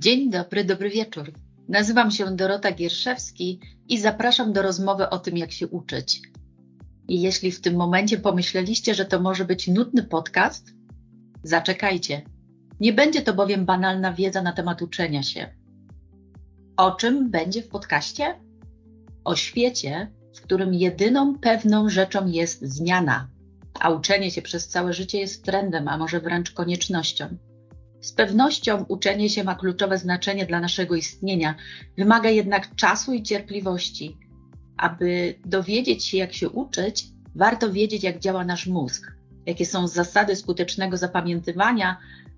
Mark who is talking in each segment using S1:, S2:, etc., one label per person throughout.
S1: Dzień dobry, dobry wieczór. Nazywam się Dorota Gierszewski i zapraszam do rozmowy o tym, jak się uczyć. I jeśli w tym momencie pomyśleliście, że to może być nudny podcast, zaczekajcie. Nie będzie to bowiem banalna wiedza na temat uczenia się. O czym będzie w podcaście? O świecie, w którym jedyną pewną rzeczą jest zmiana, a uczenie się przez całe życie jest trendem, a może wręcz koniecznością. Z pewnością uczenie się ma kluczowe znaczenie dla naszego istnienia, wymaga jednak czasu i cierpliwości. Aby dowiedzieć się, jak się uczyć, warto wiedzieć, jak działa nasz mózg, jakie są zasady skutecznego zapamiętywania,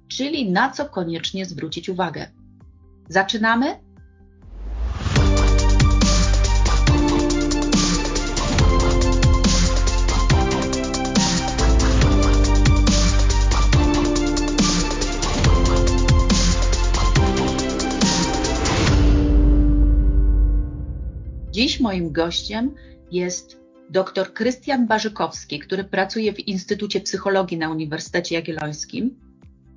S1: czyli na co koniecznie zwrócić uwagę. Zaczynamy? Dziś moim gościem jest dr Krystian Barzykowski, który pracuje w Instytucie Psychologii na Uniwersytecie Jagiellońskim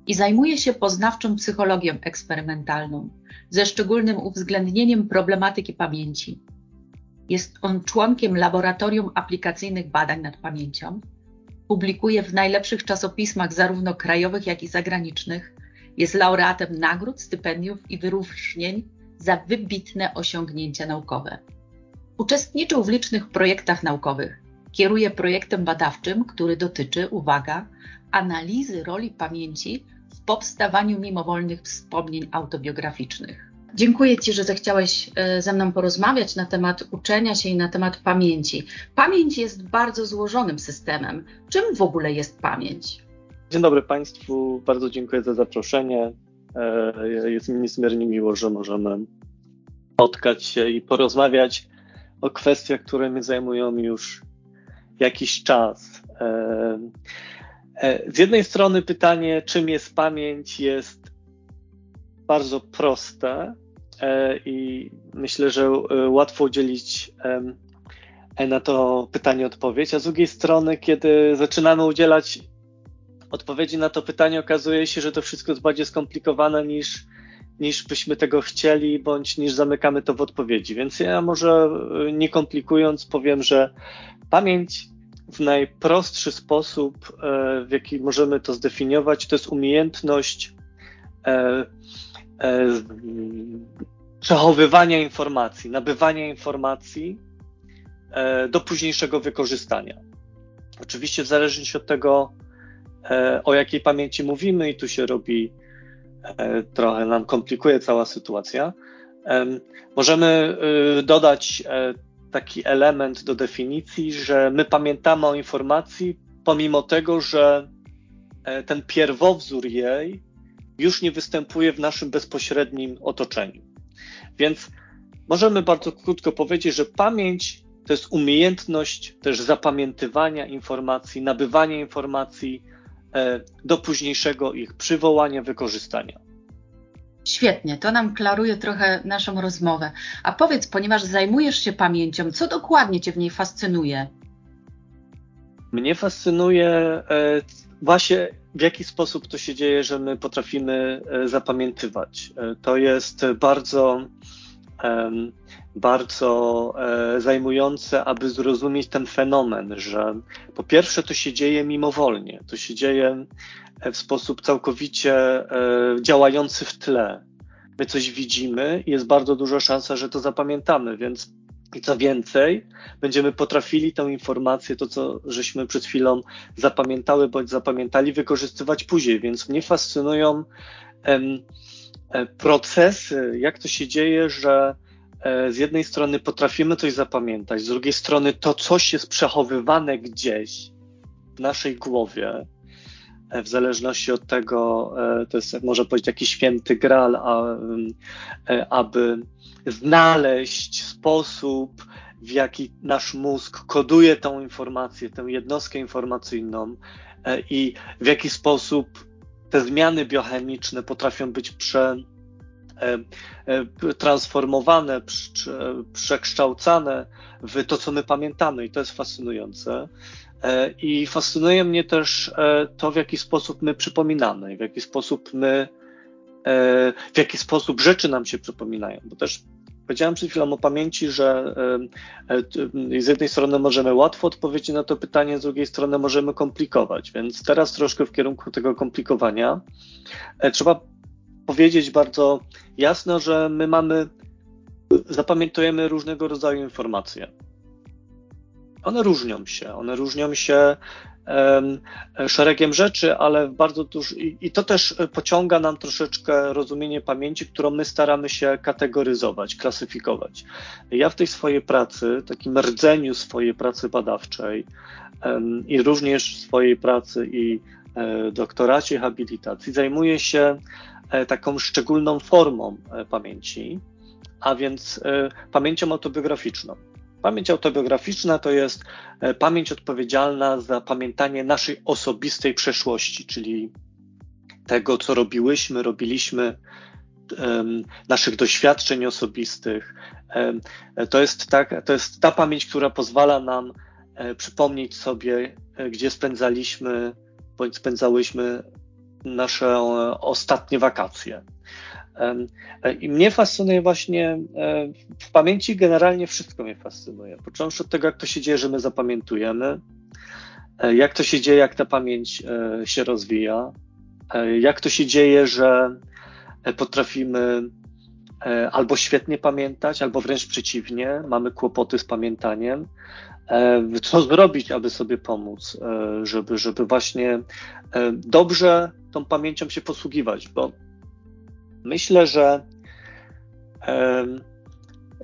S1: i zajmuje się poznawczą psychologią eksperymentalną, ze szczególnym uwzględnieniem problematyki pamięci. Jest on członkiem Laboratorium Aplikacyjnych Badań nad Pamięcią. Publikuje w najlepszych czasopismach, zarówno krajowych, jak i zagranicznych. Jest laureatem nagród, stypendiów i wyróżnień za wybitne osiągnięcia naukowe. Uczestniczył w licznych projektach naukowych. Kieruje projektem badawczym, który dotyczy, uwaga, analizy roli pamięci w powstawaniu mimowolnych wspomnień autobiograficznych. Dziękuję Ci, że zechciałeś e, ze mną porozmawiać na temat uczenia się i na temat pamięci. Pamięć jest bardzo złożonym systemem. Czym w ogóle jest pamięć?
S2: Dzień dobry Państwu, bardzo dziękuję za zaproszenie. E, jest mi niezmiernie miło, że możemy spotkać się i porozmawiać o kwestiach, które mnie zajmują już jakiś czas. E, e, z jednej strony pytanie, czym jest pamięć, jest bardzo proste e, i myślę, że łatwo udzielić na to pytanie odpowiedź, a z drugiej strony, kiedy zaczynamy udzielać odpowiedzi na to pytanie, okazuje się, że to wszystko jest bardziej skomplikowane niż niż byśmy tego chcieli, bądź niż zamykamy to w odpowiedzi. Więc ja może e, nie komplikując powiem, że pamięć w najprostszy sposób, e, w jaki możemy to zdefiniować, to jest umiejętność e, przechowywania informacji, nabywania informacji do późniejszego wykorzystania. Oczywiście w zależności od tego, o jakiej pamięci mówimy, i tu się robi E, trochę nam komplikuje cała sytuacja. Możemy y, dodać e, taki element do definicji, że my pamiętamy o informacji, pomimo tego, że e, ten pierwowzór jej już nie występuje w naszym bezpośrednim otoczeniu. Więc możemy bardzo krótko powiedzieć, że pamięć to jest umiejętność też zapamiętywania informacji, nabywania informacji, E, do późniejszego ich przywołania, wykorzystania.
S1: Świetnie, to nam klaruje trochę naszą rozmowę. A powiedz, ponieważ zajmujesz się pamięcią, co dokładnie Cię w niej fascynuje?
S2: Mnie fascynuje e, właśnie w jaki sposób to się dzieje, że my potrafimy e, zapamiętywać. To jest bardzo bardzo e, zajmujące, aby zrozumieć ten fenomen, że po pierwsze to się dzieje mimowolnie, to się dzieje e, w sposób całkowicie e, działający w tle. My coś widzimy i jest bardzo duża szansa, że to zapamiętamy, więc i co więcej, będziemy potrafili tę informację, to co żeśmy przed chwilą zapamiętały bądź zapamiętali, wykorzystywać później. Więc mnie fascynują em, procesy, jak to się dzieje, że E, z jednej strony potrafimy coś zapamiętać, z drugiej strony to coś jest przechowywane gdzieś w naszej głowie, e, w zależności od tego, e, to jest może powiedzieć jakiś święty gral, a, aby znaleźć sposób, w jaki nasz mózg koduje tą informację, tę jednostkę informacyjną i w jaki sposób te zmiany biochemiczne potrafią być prze, E, e, transformowane, przekształcane w to, co my pamiętamy, i to jest fascynujące. E, I fascynuje mnie też to, w jaki sposób my przypominamy, w jaki sposób my w jaki sposób rzeczy nam się przypominają, bo też Powiedziałem przed chwilą o pamięci, że z jednej strony możemy łatwo odpowiedzieć na to pytanie, z drugiej strony możemy komplikować, więc teraz troszkę w kierunku tego komplikowania. Trzeba powiedzieć bardzo jasno, że my mamy, zapamiętujemy różnego rodzaju informacje. One różnią się, one różnią się szeregiem rzeczy, ale bardzo dużo i, to też pociąga nam troszeczkę rozumienie pamięci, którą my staramy się kategoryzować, klasyfikować. Ja w tej swojej pracy, takim rdzeniu swojej pracy badawczej i również swojej pracy i e, doktoracie habilitacji zajmuję się e, taką szczególną formą e, pamięci, a więc pamięcią autobiograficzną. Pamięć autobiograficzna to jest e, pamięć odpowiedzialna za pamiętanie naszej osobistej przeszłości, czyli tego, co robiłyśmy, robiliśmy, naszych doświadczeń osobistych. To jest, tak, to jest ta pamięć, która pozwala nam e, przypomnieć sobie, e, gdzie spędzaliśmy bądź spędzałyśmy nasze ostatnie wakacje. E, I mnie fascynuje właśnie, e, w pamięci generalnie wszystko mnie fascynuje. Począwszy od tego, jak to się dzieje, że my zapamiętujemy, e, jak to się dzieje, jak ta pamięć się rozwija, jak to się dzieje, że potrafimy albo świetnie pamiętać, albo wręcz przeciwnie, mamy kłopoty z pamiętaniem. Co zrobić, aby sobie pomóc, żeby, żeby właśnie dobrze tą pamięcią się posługiwać, bo Myślę, że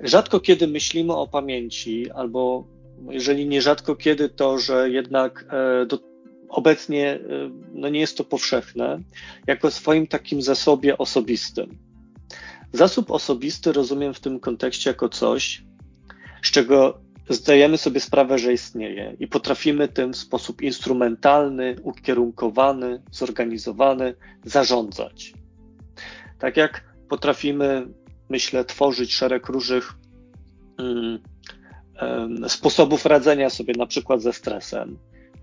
S2: rzadko kiedy myślimy o pamięci, albo jeżeli nie rzadko kiedy, to że jednak e, do, obecnie e, no nie jest to powszechne, jako swoim takim zasobie osobistym. Zasób osobisty rozumiem w tym kontekście jako coś, z czego zdajemy sobie sprawę, że istnieje i potrafimy tym w sposób instrumentalny, ukierunkowany, zorganizowany zarządzać. Tak jak potrafimy, myślę, tworzyć szereg różnych um, sposobów radzenia sobie, na przykład ze stresem.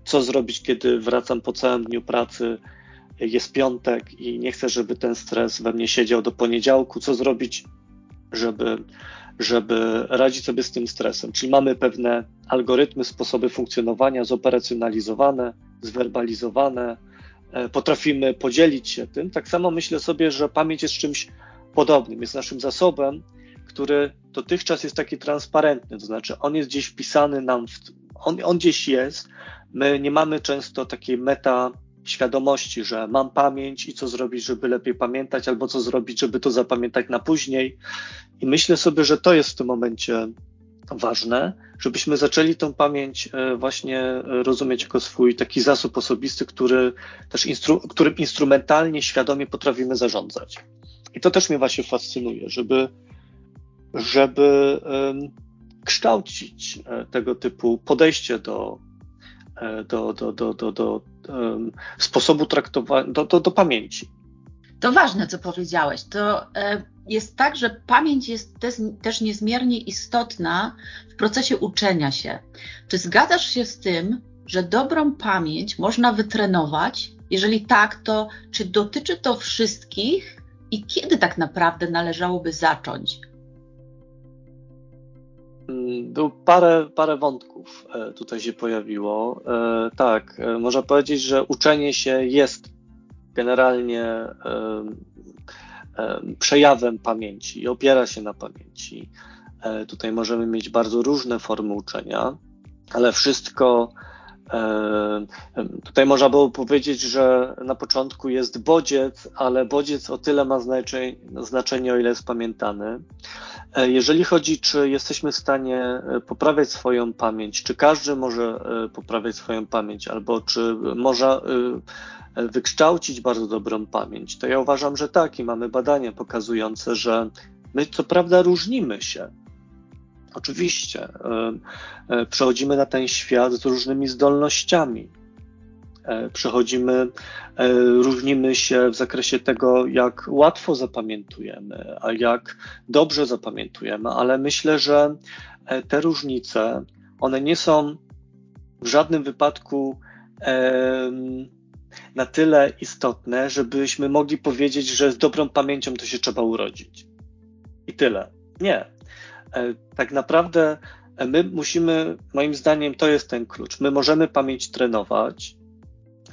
S2: Co zrobić, kiedy wracam po całym dniu pracy, jest piątek i nie chcę, żeby ten stres we mnie siedział do poniedziałku. Co zrobić, żeby, żeby radzić sobie z tym stresem? Czyli mamy pewne algorytmy, sposoby funkcjonowania zoperacjonalizowane, zwerbalizowane, potrafimy podzielić się tym. Tak samo myślę sobie, że pamięć jest czymś podobnym, jest naszym zasobem, który dotychczas jest taki transparentny, to znaczy on jest gdzieś wpisany nam, w, on, on gdzieś jest. My nie mamy często takiej meta świadomości, że mam pamięć i co zrobić, żeby lepiej pamiętać, albo co zrobić, żeby to zapamiętać na później. I myślę sobie, że to jest w tym momencie ważne, żebyśmy zaczęli tą pamięć e, właśnie rozumieć jako swój taki zasób osobisty, który też instru, którym instrumentalnie, świadomie potrafimy zarządzać. I to też mnie właśnie fascynuje, żeby, żeby kształcić e, tego typu podejście do, e, do, do, do, do, do um, sposobu traktowania, do, do, do pamięci.
S1: To ważne, co powiedziałeś. To jest tak, że pamięć jest też niezmiernie istotna w procesie uczenia się. Czy zgadzasz się z tym, że dobrą pamięć można wytrenować? Jeżeli tak, to czy dotyczy to wszystkich i kiedy tak naprawdę należałoby zacząć?
S2: Mm, był parę, parę wątków e, tutaj się pojawiło. E, tak, e, można powiedzieć, że uczenie się jest generalnie przejawem pamięci i opiera się na pamięci. E, tutaj możemy mieć bardzo różne formy uczenia, ale wszystko Tutaj można było powiedzieć, że na początku jest bodziec, ale bodziec o tyle ma znaczenie, znaczenie, o ile jest pamiętany. E, jeżeli chodzi, czy jesteśmy w stanie e, poprawiać swoją pamięć, czy każdy może poprawiać swoją pamięć, albo czy może wykształcić bardzo dobrą pamięć, to ja uważam, że tak i mamy badania pokazujące, że my co prawda różnimy się. Oczywiście e, e, przechodzimy na ten świat z różnymi zdolnościami. E, przechodzimy, różnimy się w zakresie tego, jak łatwo zapamiętujemy, a jak dobrze zapamiętujemy, ale myślę, że te różnice, one nie są w żadnym wypadku na tyle istotne, żebyśmy mogli powiedzieć, że z dobrą pamięcią to się trzeba urodzić. I tyle. Nie. E, tak naprawdę e, my musimy, moim zdaniem, to jest ten klucz. My możemy pamięć trenować.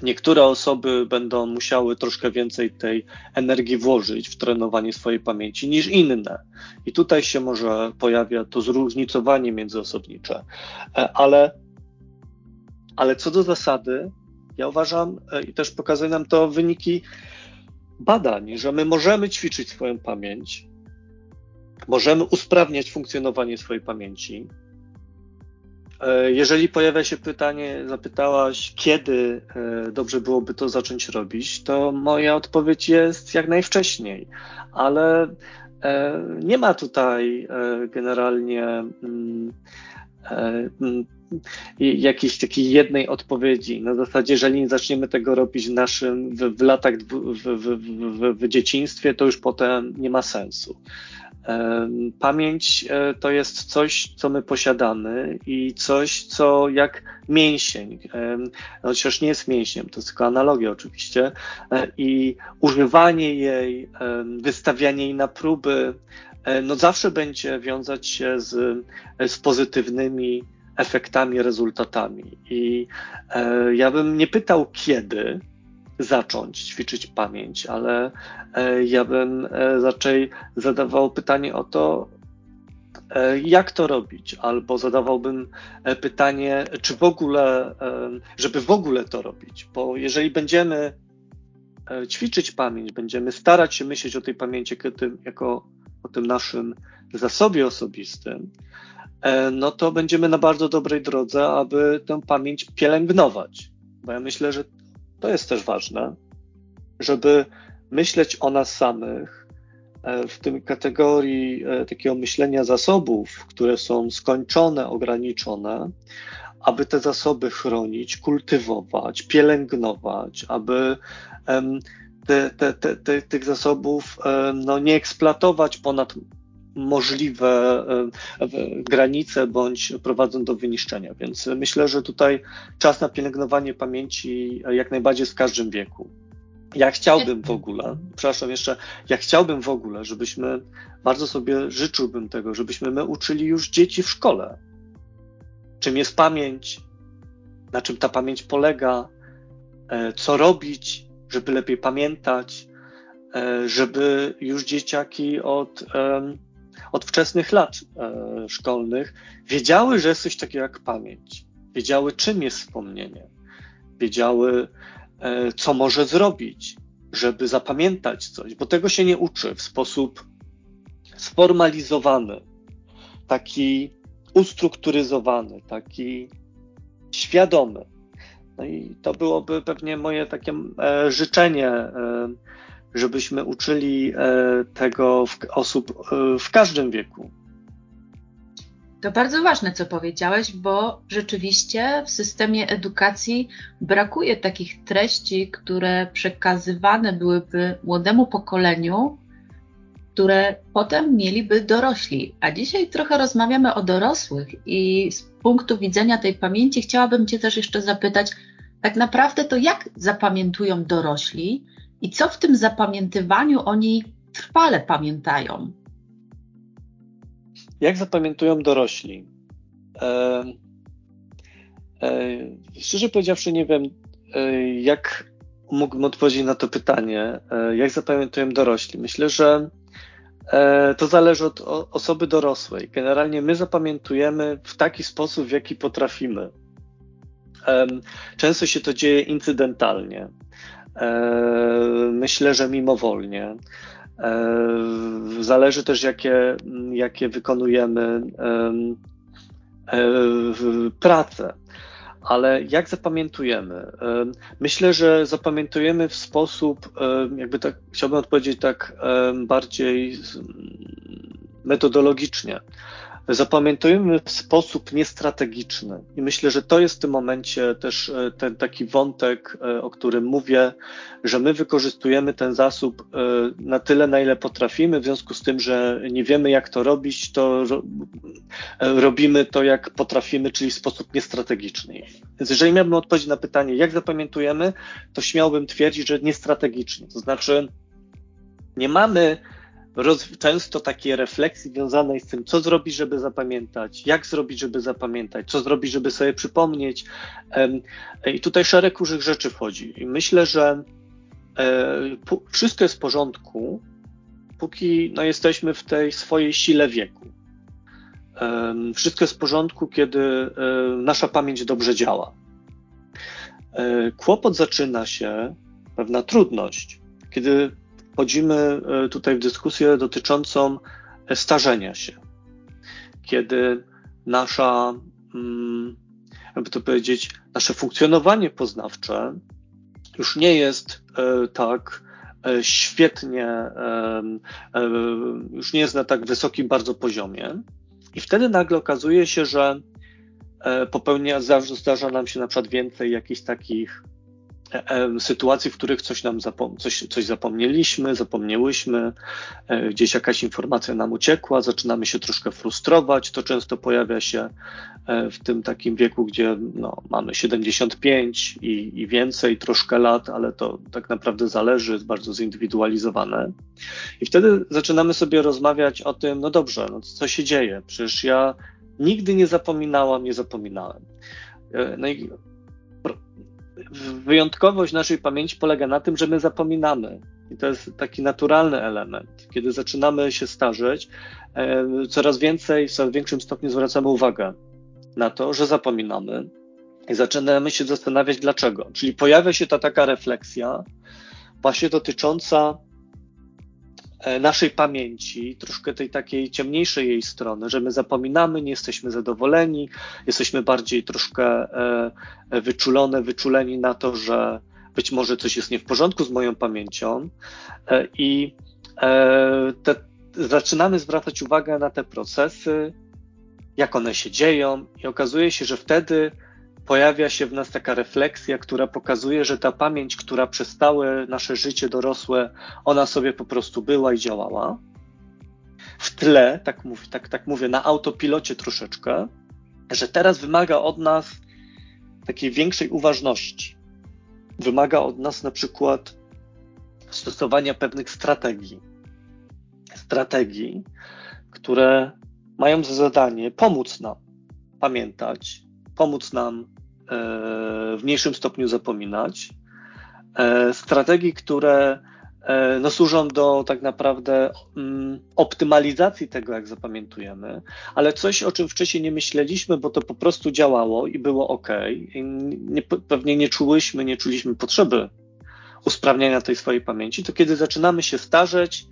S2: Niektóre osoby będą musiały troszkę więcej tej energii włożyć w trenowanie swojej pamięci niż inne. I tutaj się może pojawia to zróżnicowanie międzyosobnicze. E, ale, ale co do zasady, ja uważam, i też pokazują nam to wyniki badań, że my możemy ćwiczyć swoją pamięć, możemy usprawniać funkcjonowanie swojej pamięci. E, jeżeli pojawia się pytanie, zapytałaś, kiedy e, dobrze byłoby to zacząć robić, to moja odpowiedź jest jak najwcześniej, ale e, nie ma tutaj generalnie mm, mm, jakiejś takiej jednej odpowiedzi. Na zasadzie, jeżeli nie zaczniemy tego robić w naszym, w, w latach, w, w, w, dzieciństwie, to już potem nie ma sensu. Pamięć e, to jest coś, co my posiadamy i coś, co jak mięsień, chociaż nie jest mięśniem, to jest tylko analogia oczywiście, e, i używanie jej, wystawianie jej na próby, e, no zawsze będzie wiązać się z, z pozytywnymi efektami, rezultatami. I ja bym nie pytał kiedy, zacząć ćwiczyć pamięć, ale e, ja bym e, raczej zadawał pytanie o to, e, jak to robić, albo zadawałbym pytanie, czy w ogóle, żeby w ogóle to robić, bo jeżeli będziemy ćwiczyć pamięć, będziemy starać się myśleć o tej pamięci jako o tym naszym zasobie osobistym, no to będziemy na bardzo dobrej drodze, aby tę pamięć pielęgnować. Bo ja myślę, że to jest też ważne, żeby myśleć o nas samych e, w tym kategorii e, takiego myślenia zasobów, które są skończone, ograniczone, aby te zasoby chronić, kultywować, pielęgnować, aby te, te, te, tych zasobów no, nie eksploatować ponad możliwe e, granice bądź prowadzą do wyniszczenia. Więc myślę, że tutaj czas na pielęgnowanie pamięci jak najbardziej w każdym wieku. Ja chciałbym w ogóle, przepraszam jeszcze, ja chciałbym w ogóle, żebyśmy, bardzo sobie życzyłbym tego, żebyśmy my uczyli już dzieci w szkole. Czym jest pamięć, na czym ta pamięć polega, e, co robić, żeby lepiej pamiętać, e, żeby już dzieciaki od od wczesnych lat e, szkolnych wiedziały, że jest coś takiego jak pamięć. Wiedziały, czym jest wspomnienie. Wiedziały, e, co może zrobić, żeby zapamiętać coś, bo tego się nie uczy w sposób sformalizowany, taki ustrukturyzowany, taki świadomy. No i to byłoby pewnie moje takie e, życzenie e, żebyśmy uczyli e, tego osób e, w każdym wieku.
S1: To bardzo ważne, co powiedziałeś, bo rzeczywiście w systemie edukacji brakuje takich treści, które przekazywane byłyby młodemu pokoleniu, które potem mieliby dorośli. A dzisiaj trochę rozmawiamy o dorosłych i z punktu widzenia tej pamięci chciałabym Cię też jeszcze zapytać, tak naprawdę to jak zapamiętują dorośli i co w tym zapamiętywaniu oni trwale pamiętają?
S2: Jak zapamiętują dorośli? E, e, szczerze powiedziawszy, nie wiem, e, jak mógłbym odpowiedzieć na to pytanie. E, jak zapamiętują dorośli? Myślę, że e, to zależy od osoby dorosłej. Generalnie my zapamiętujemy w taki sposób, w jaki potrafimy. Często się to dzieje incydentalnie. E, myślę, że mimowolnie. E, zależy też, jakie, jakie wykonujemy e, prace. Ale jak zapamiętujemy? Myślę, że zapamiętujemy w sposób, jakby tak, chciałbym odpowiedzieć tak bardziej metodologicznie. Zapamiętujemy w sposób niestrategiczny. I myślę, że to jest w tym momencie też e, ten taki wątek, e, o którym mówię, że my wykorzystujemy ten zasób e, na tyle, na ile potrafimy, w związku z tym, że nie wiemy, jak to robić, to robimy to, jak potrafimy, czyli w sposób niestrategiczny. Więc jeżeli miałbym odpowiedzieć na pytanie, jak zapamiętujemy, to śmiałbym twierdzić, że niestrategicznie. To znaczy, nie mamy roz, często takie refleksji związanej z tym, co zrobić, żeby zapamiętać, jak zrobić, żeby zapamiętać, co zrobić, żeby sobie przypomnieć. I tutaj szereg różnych rzeczy wchodzi. I myślę, że e, wszystko jest w porządku, póki no, jesteśmy w tej swojej sile wieku. Wszystko jest w porządku, kiedy e, nasza pamięć dobrze działa. E, kłopot zaczyna się, pewna trudność, kiedy wchodzimy e, tutaj w dyskusję dotyczącą e, starzenia się. Kiedy nasza, mm, jakby to powiedzieć, nasze funkcjonowanie poznawcze już nie jest e, tak świetnie, już nie jest na tak wysokim bardzo poziomie. I wtedy nagle okazuje się, że popełnia, zdarza nam się na przykład więcej jakichś takich sytuacji, w których coś nam zapom coś, coś zapomnieliśmy, zapomniałyśmy, e, gdzieś jakaś informacja nam uciekła, zaczynamy się troszkę frustrować. To często pojawia się e, w tym takim wieku, gdzie no, mamy 75 i, i więcej, troszkę lat, ale to tak naprawdę zależy, jest bardzo zindywidualizowane. I wtedy zaczynamy sobie rozmawiać o tym, no dobrze, no co się dzieje? Przecież ja nigdy nie zapominałam, nie zapominałem. E, no i wyjątkowość naszej pamięci polega na tym, że my zapominamy. I to jest taki naturalny element. Kiedy zaczynamy się starzeć, e, coraz więcej, w coraz większym stopniu zwracamy uwagę na to, że zapominamy i zaczynamy się zastanawiać dlaczego. Czyli pojawia się ta taka refleksja właśnie dotycząca naszej pamięci, troszkę tej takiej ciemniejszej jej strony, że my zapominamy, nie jesteśmy zadowoleni, jesteśmy bardziej troszkę e, e, wyczulone, wyczuleni na to, że być może coś jest nie w porządku z moją pamięcią. I te, zaczynamy zwracać uwagę na te procesy, jak one się dzieją i okazuje się, że wtedy pojawia się w nas taka refleksja, która pokazuje, że ta pamięć, która przez całe nasze życie dorosłe, ona sobie po prostu była i działała. W tle, tak, tak, tak mówię, na autopilocie troszeczkę, że teraz wymaga od nas takiej większej uważności. Wymaga od nas na przykład stosowania pewnych strategii. Strategii, które mają za zadanie pomóc nam pamiętać, pomóc nam w mniejszym stopniu zapominać. E, strategii, które e, no, służą do tak naprawdę mm, optymalizacji tego, jak zapamiętujemy, ale coś, o czym wcześniej nie myśleliśmy, bo to po prostu działało i było ok. I nie, pewnie nie czułyśmy, nie czuliśmy potrzeby usprawniania tej swojej pamięci, to kiedy zaczynamy się starzeć,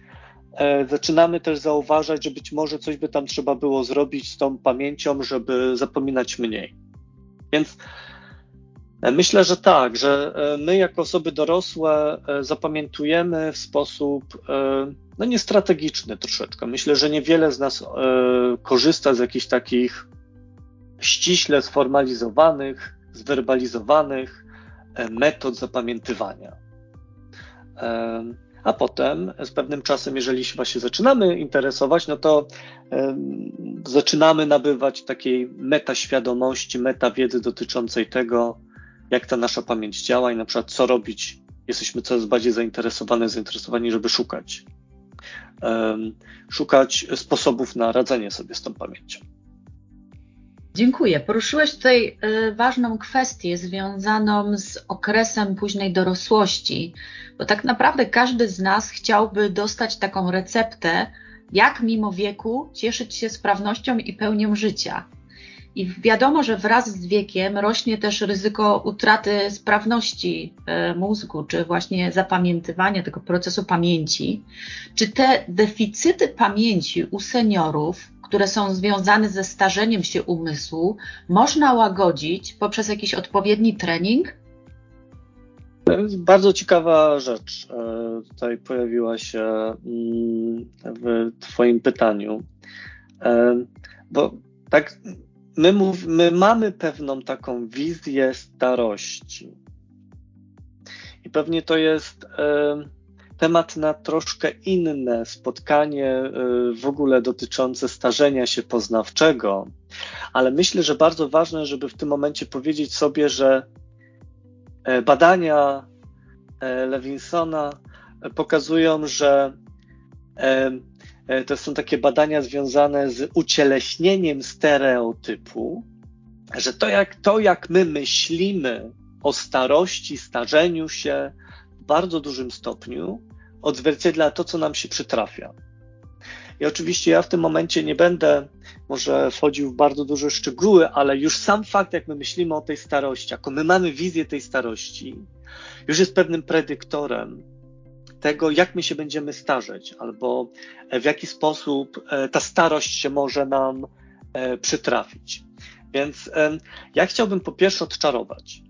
S2: e, zaczynamy też zauważać, że być może coś by tam trzeba było zrobić z tą pamięcią, żeby zapominać mniej. Więc e, myślę, że tak, że e, my jako osoby dorosłe e, zapamiętujemy w sposób no niestrategiczny troszeczkę. Myślę, że niewiele z nas korzysta z jakichś takich ściśle sformalizowanych, zwerbalizowanych metod zapamiętywania. A potem z pewnym czasem, jeżeli się właśnie zaczynamy interesować, no to zaczynamy nabywać takiej metaświadomości, metawiedzy dotyczącej tego, jak ta nasza pamięć działa i na przykład co robić. Jesteśmy coraz bardziej zainteresowani, zainteresowani, żeby szukać. Szukać sposobów na radzenie sobie z tą pamięcią.
S1: Dziękuję. Poruszyłeś tutaj y, ważną kwestię związaną z okresem późnej dorosłości, bo tak naprawdę każdy z nas chciałby dostać taką receptę, jak mimo wieku cieszyć się sprawnością i pełnią życia. I wiadomo, że wraz z wiekiem rośnie też ryzyko utraty sprawności e, mózgu, czy właśnie zapamiętywania tego procesu pamięci. Czy te deficyty pamięci u seniorów, które są związane ze starzeniem się umysłu, można łagodzić poprzez jakiś odpowiedni trening?
S2: Bardzo ciekawa rzecz e, tutaj pojawiła się mm, w Twoim pytaniu. E, bo tak my, mów, my mamy pewną taką wizję starości. I pewnie to jest e, temat na troszkę inne spotkanie e, w ogóle dotyczące starzenia się poznawczego, ale myślę, że bardzo ważne, żeby w tym momencie powiedzieć sobie, że e, badania e, Lewinsona pokazują, że e, to są takie badania związane z ucieleśnieniem stereotypu, że to jak, to jak my myślimy o starości, starzeniu się bardzo dużym stopniu odzwierciedla to, co nam się przytrafia. I oczywiście ja w tym momencie nie będę może wchodził w bardzo duże szczegóły, ale już sam fakt, jak my myślimy o tej starości, jako my mamy wizję tej starości, już jest pewnym predyktorem tego, jak my się będziemy starzeć, albo w jaki sposób e, ta starość się może nam e, przytrafić. Więc ja chciałbym po pierwsze odczarować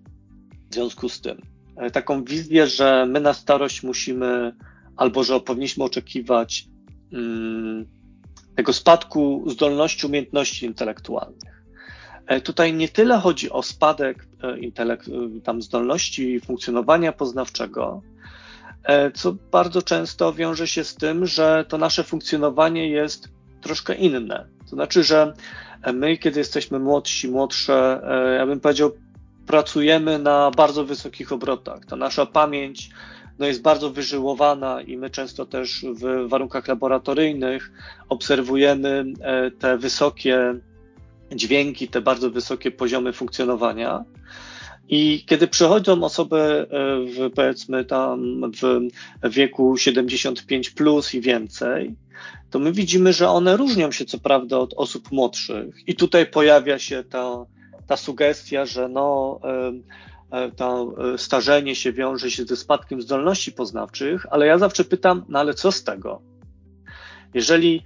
S2: w związku z tym taką wizję, że my na starość musimy, albo że powinniśmy oczekiwać mm, tego spadku zdolności, umiejętności intelektualnych. Tutaj nie tyle chodzi o spadek intelekt, tam zdolności funkcjonowania poznawczego, E, co bardzo często wiąże się z tym, że to nasze funkcjonowanie jest troszkę inne. To znaczy, że my, kiedy jesteśmy młodsi, młodsze, e, ja bym powiedział, pracujemy na bardzo wysokich obrotach. Ta nasza pamięć no, jest bardzo wyżyłowana i my często też w warunkach laboratoryjnych obserwujemy e, te wysokie dźwięki, te bardzo wysokie poziomy funkcjonowania. I kiedy przychodzą osoby e, w, powiedzmy tam w wieku 75 plus i więcej, to my widzimy, że one różnią się co prawda od osób młodszych. I tutaj pojawia się ta, ta sugestia, że no, e, e, to starzenie się wiąże się ze spadkiem zdolności poznawczych, ale ja zawsze pytam, no ale co z tego? Jeżeli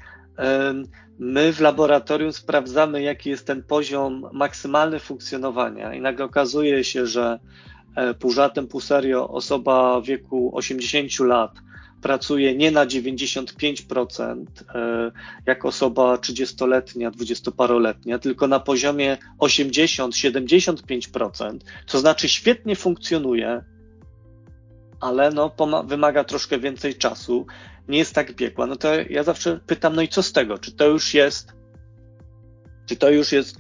S2: my w laboratorium sprawdzamy, jaki jest ten poziom maksymalny funkcjonowania, i nagle okazuje się, że e, pół żartem, pół serio osoba w wieku 80 lat pracuje nie na 95%, e, jak osoba 30-letnia, 20-paroletnia, tylko na poziomie 80-75%, co znaczy świetnie funkcjonuje, ale no, wymaga troszkę więcej czasu, nie jest tak biegła, no to ja zawsze pytam, no i co z tego? Czy to już jest, czy to już jest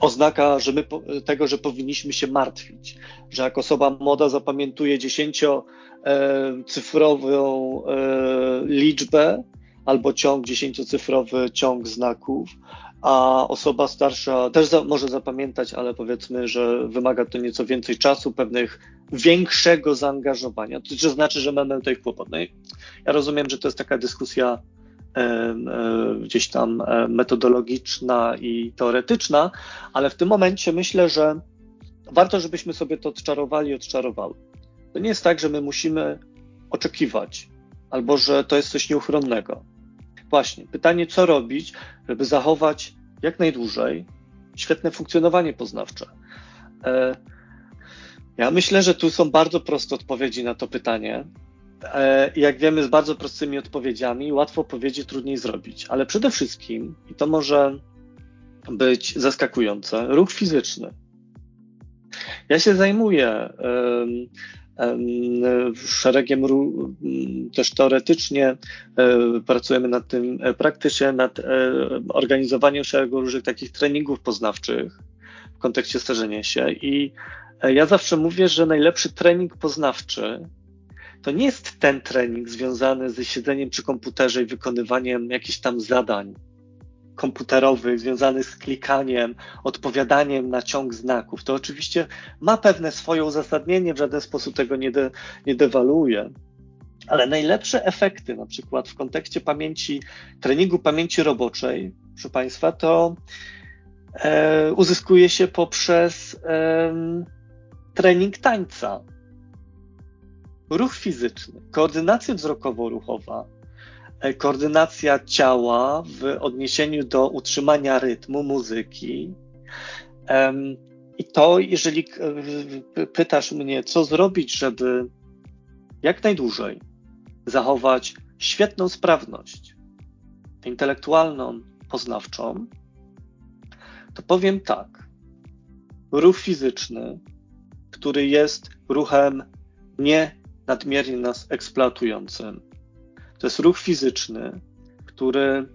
S2: oznaka że my, tego, że powinniśmy się martwić? Że jak osoba młoda zapamiętuje dziesięciocyfrową e, liczbę albo ciąg, dziesięciocyfrowy ciąg znaków, a osoba starsza też za, może zapamiętać, ale powiedzmy, że wymaga to nieco więcej czasu, pewnych większego zaangażowania. To znaczy, że mamy tutaj kłopot. No ja rozumiem, że to jest taka dyskusja e, e, gdzieś tam e, metodologiczna i teoretyczna, ale w tym momencie myślę, że warto, żebyśmy sobie to odczarowali i odczarowały. To nie jest tak, że my musimy oczekiwać, albo że to jest coś nieuchronnego. Właśnie, pytanie, co robić, żeby zachować jak najdłużej świetne funkcjonowanie poznawcze. E, ja myślę, że tu są bardzo proste odpowiedzi na to pytanie. E, jak wiemy, z bardzo prostymi odpowiedziami łatwo powiedzieć, trudniej zrobić. Ale przede wszystkim, i to może być zaskakujące, ruch fizyczny. Ja się zajmuję szeregiem też teoretycznie e, pracujemy nad tym e, praktycznie, nad organizowaniem szeregu różnych takich treningów poznawczych w kontekście starzenia się i ja zawsze mówię, że najlepszy trening poznawczy to nie jest ten trening związany ze siedzeniem przy komputerze i wykonywaniem jakichś tam zadań, komputerowych związanych z klikaniem, odpowiadaniem na ciąg znaków. To oczywiście ma pewne swoje uzasadnienie, w żaden sposób tego nie, de, nie dewaluuje. Ale najlepsze efekty, na przykład w kontekście pamięci, treningu pamięci roboczej, proszę Państwa, to e, uzyskuje się poprzez e, trening tańca, ruch fizyczny, koordynacja wzrokowo-ruchowa, E, koordynacja ciała w odniesieniu do utrzymania rytmu muzyki. I to, jeżeli pytasz mnie, co zrobić, żeby jak najdłużej zachować świetną sprawność intelektualną, poznawczą, to powiem tak. Ruch fizyczny, który jest ruchem nie nadmiernie nas eksploatującym, to jest ruch fizyczny, który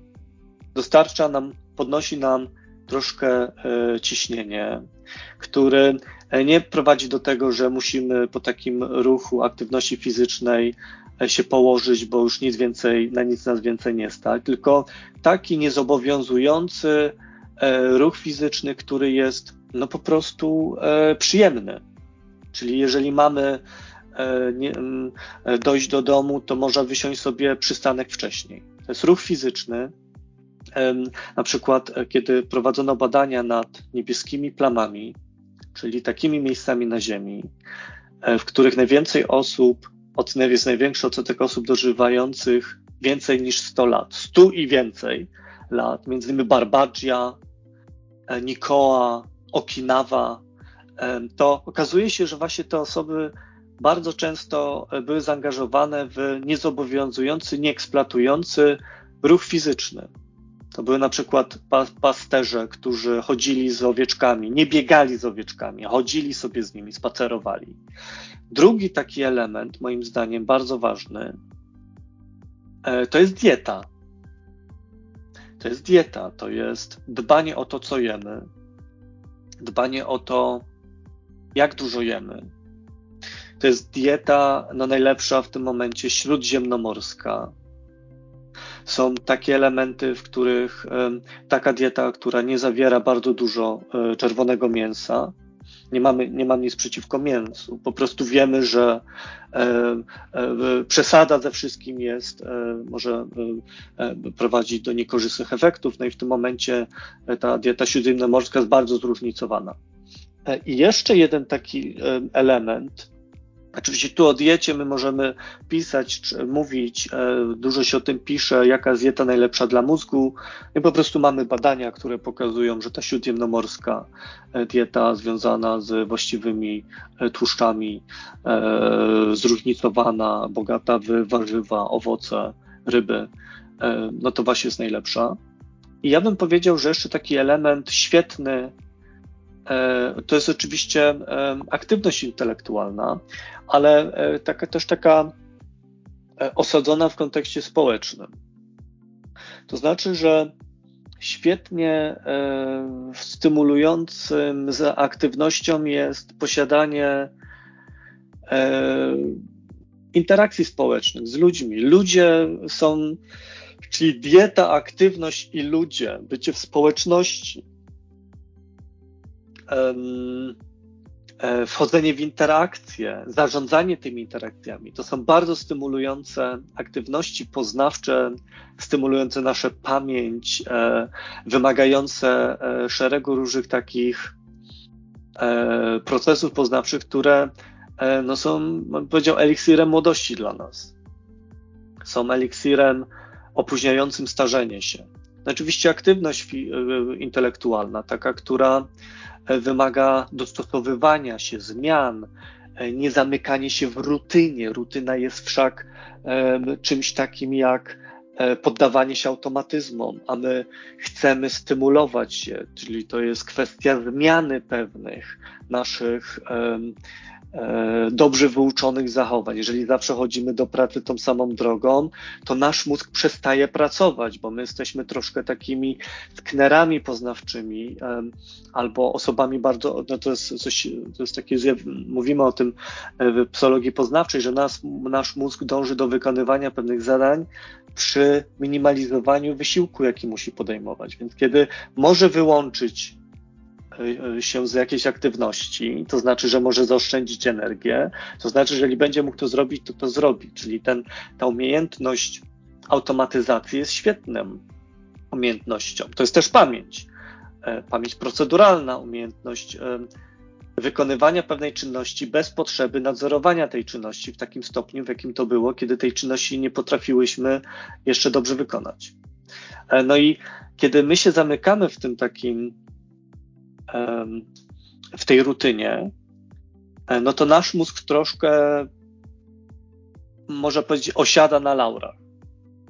S2: dostarcza nam, podnosi nam troszkę e, ciśnienie, który e, nie prowadzi do tego, że musimy po takim ruchu aktywności fizycznej e, się położyć, bo już nic więcej, na nic nas więcej nie stać, tylko taki niezobowiązujący ruch fizyczny, który jest no po prostu przyjemny. Czyli jeżeli mamy dojść do domu, to można wysiąść sobie przystanek wcześniej. To jest ruch fizyczny, na przykład, e, kiedy prowadzono badania nad niebieskimi plamami, czyli takimi miejscami na Ziemi, e, w których najwięcej osób, jest największy odsetek osób dożywających więcej niż 100 lat, 100 i więcej lat, między innymi Barbagia, e, Nikoa, Okinawa, to okazuje się, że właśnie te osoby bardzo często były zaangażowane w niezobowiązujący, nieeksploatujący ruch fizyczny. To były na przykład pasterze, którzy chodzili z owieczkami, nie biegali z owieczkami, chodzili sobie z nimi, spacerowali. Drugi taki element, moim zdaniem bardzo ważny, e, to jest dieta. To jest dieta, to jest dbanie o to, co jemy, dbanie o to, jak dużo jemy. To jest dieta no, najlepsza w tym momencie śródziemnomorska, są takie elementy, w których taka dieta, która nie zawiera bardzo dużo e, czerwonego mięsa, nie mamy, nie mam nic przeciwko mięsu. Po prostu wiemy, że e, e, przesada ze wszystkim jest, może prowadzić do niekorzystnych efektów. No i w tym momencie ta dieta śródziemnomorska jest bardzo zróżnicowana. I jeszcze jeden taki element, Oczywiście tu o diecie my możemy pisać, mówić, e, dużo się o tym pisze, jaka jest dieta najlepsza dla mózgu. I po prostu mamy badania, które pokazują, że ta śródziemnomorska e, dieta związana z właściwymi e, tłuszczami, zróżnicowana, bogata w warzywa, owoce, ryby, no to właśnie jest najlepsza. I ja bym powiedział, że jeszcze taki element świetny to jest oczywiście e, aktywność intelektualna, ale e, taka, też taka osadzona w kontekście społecznym. To znaczy, że świetnie stymulującym za aktywnością jest posiadanie interakcji społecznych z ludźmi. Ludzie są, czyli dieta, aktywność i ludzie, bycie w społeczności E, wchodzenie w interakcje, zarządzanie tymi interakcjami. To są bardzo stymulujące aktywności poznawcze, stymulujące naszą pamięć, e, wymagające e, szeregu różnych takich procesów poznawczych, które no są, bym powiedział, eliksirem młodości dla nas. Są eliksirem opóźniającym starzenie się. Oczywiście aktywność intelektualna, taka, która wymaga dostosowywania się, zmian, e, nie zamykanie się w rutynie. Rutyna jest wszak czymś takim jak e, poddawanie się automatyzmom, a my chcemy stymulować się, czyli to jest kwestia zmiany pewnych naszych dobrze wyuczonych zachowań. Jeżeli zawsze chodzimy do pracy tą samą drogą, to nasz mózg przestaje pracować, bo my jesteśmy troszkę takimi sknerami poznawczymi albo osobami bardzo, no to jest coś, to jest takie, mówimy o tym w psychologii poznawczej, że nas, nasz mózg dąży do wykonywania pewnych zadań przy minimalizowaniu wysiłku, jaki musi podejmować. Więc kiedy może wyłączyć się z jakiejś aktywności, to znaczy, że może zaoszczędzić energię, to znaczy, że jeżeli będzie mógł to zrobić, to to zrobi. Czyli ten, ta umiejętność automatyzacji jest świetną umiejętnością. To jest też pamięć. E, pamięć proceduralna, umiejętność e, wykonywania pewnej czynności bez potrzeby nadzorowania tej czynności w takim stopniu, w jakim to było, kiedy tej czynności nie potrafiłyśmy jeszcze dobrze wykonać. E, no i kiedy my się zamykamy w tym takim w tej rutynie, e, no to nasz mózg troszkę, można powiedzieć, osiada na laurach.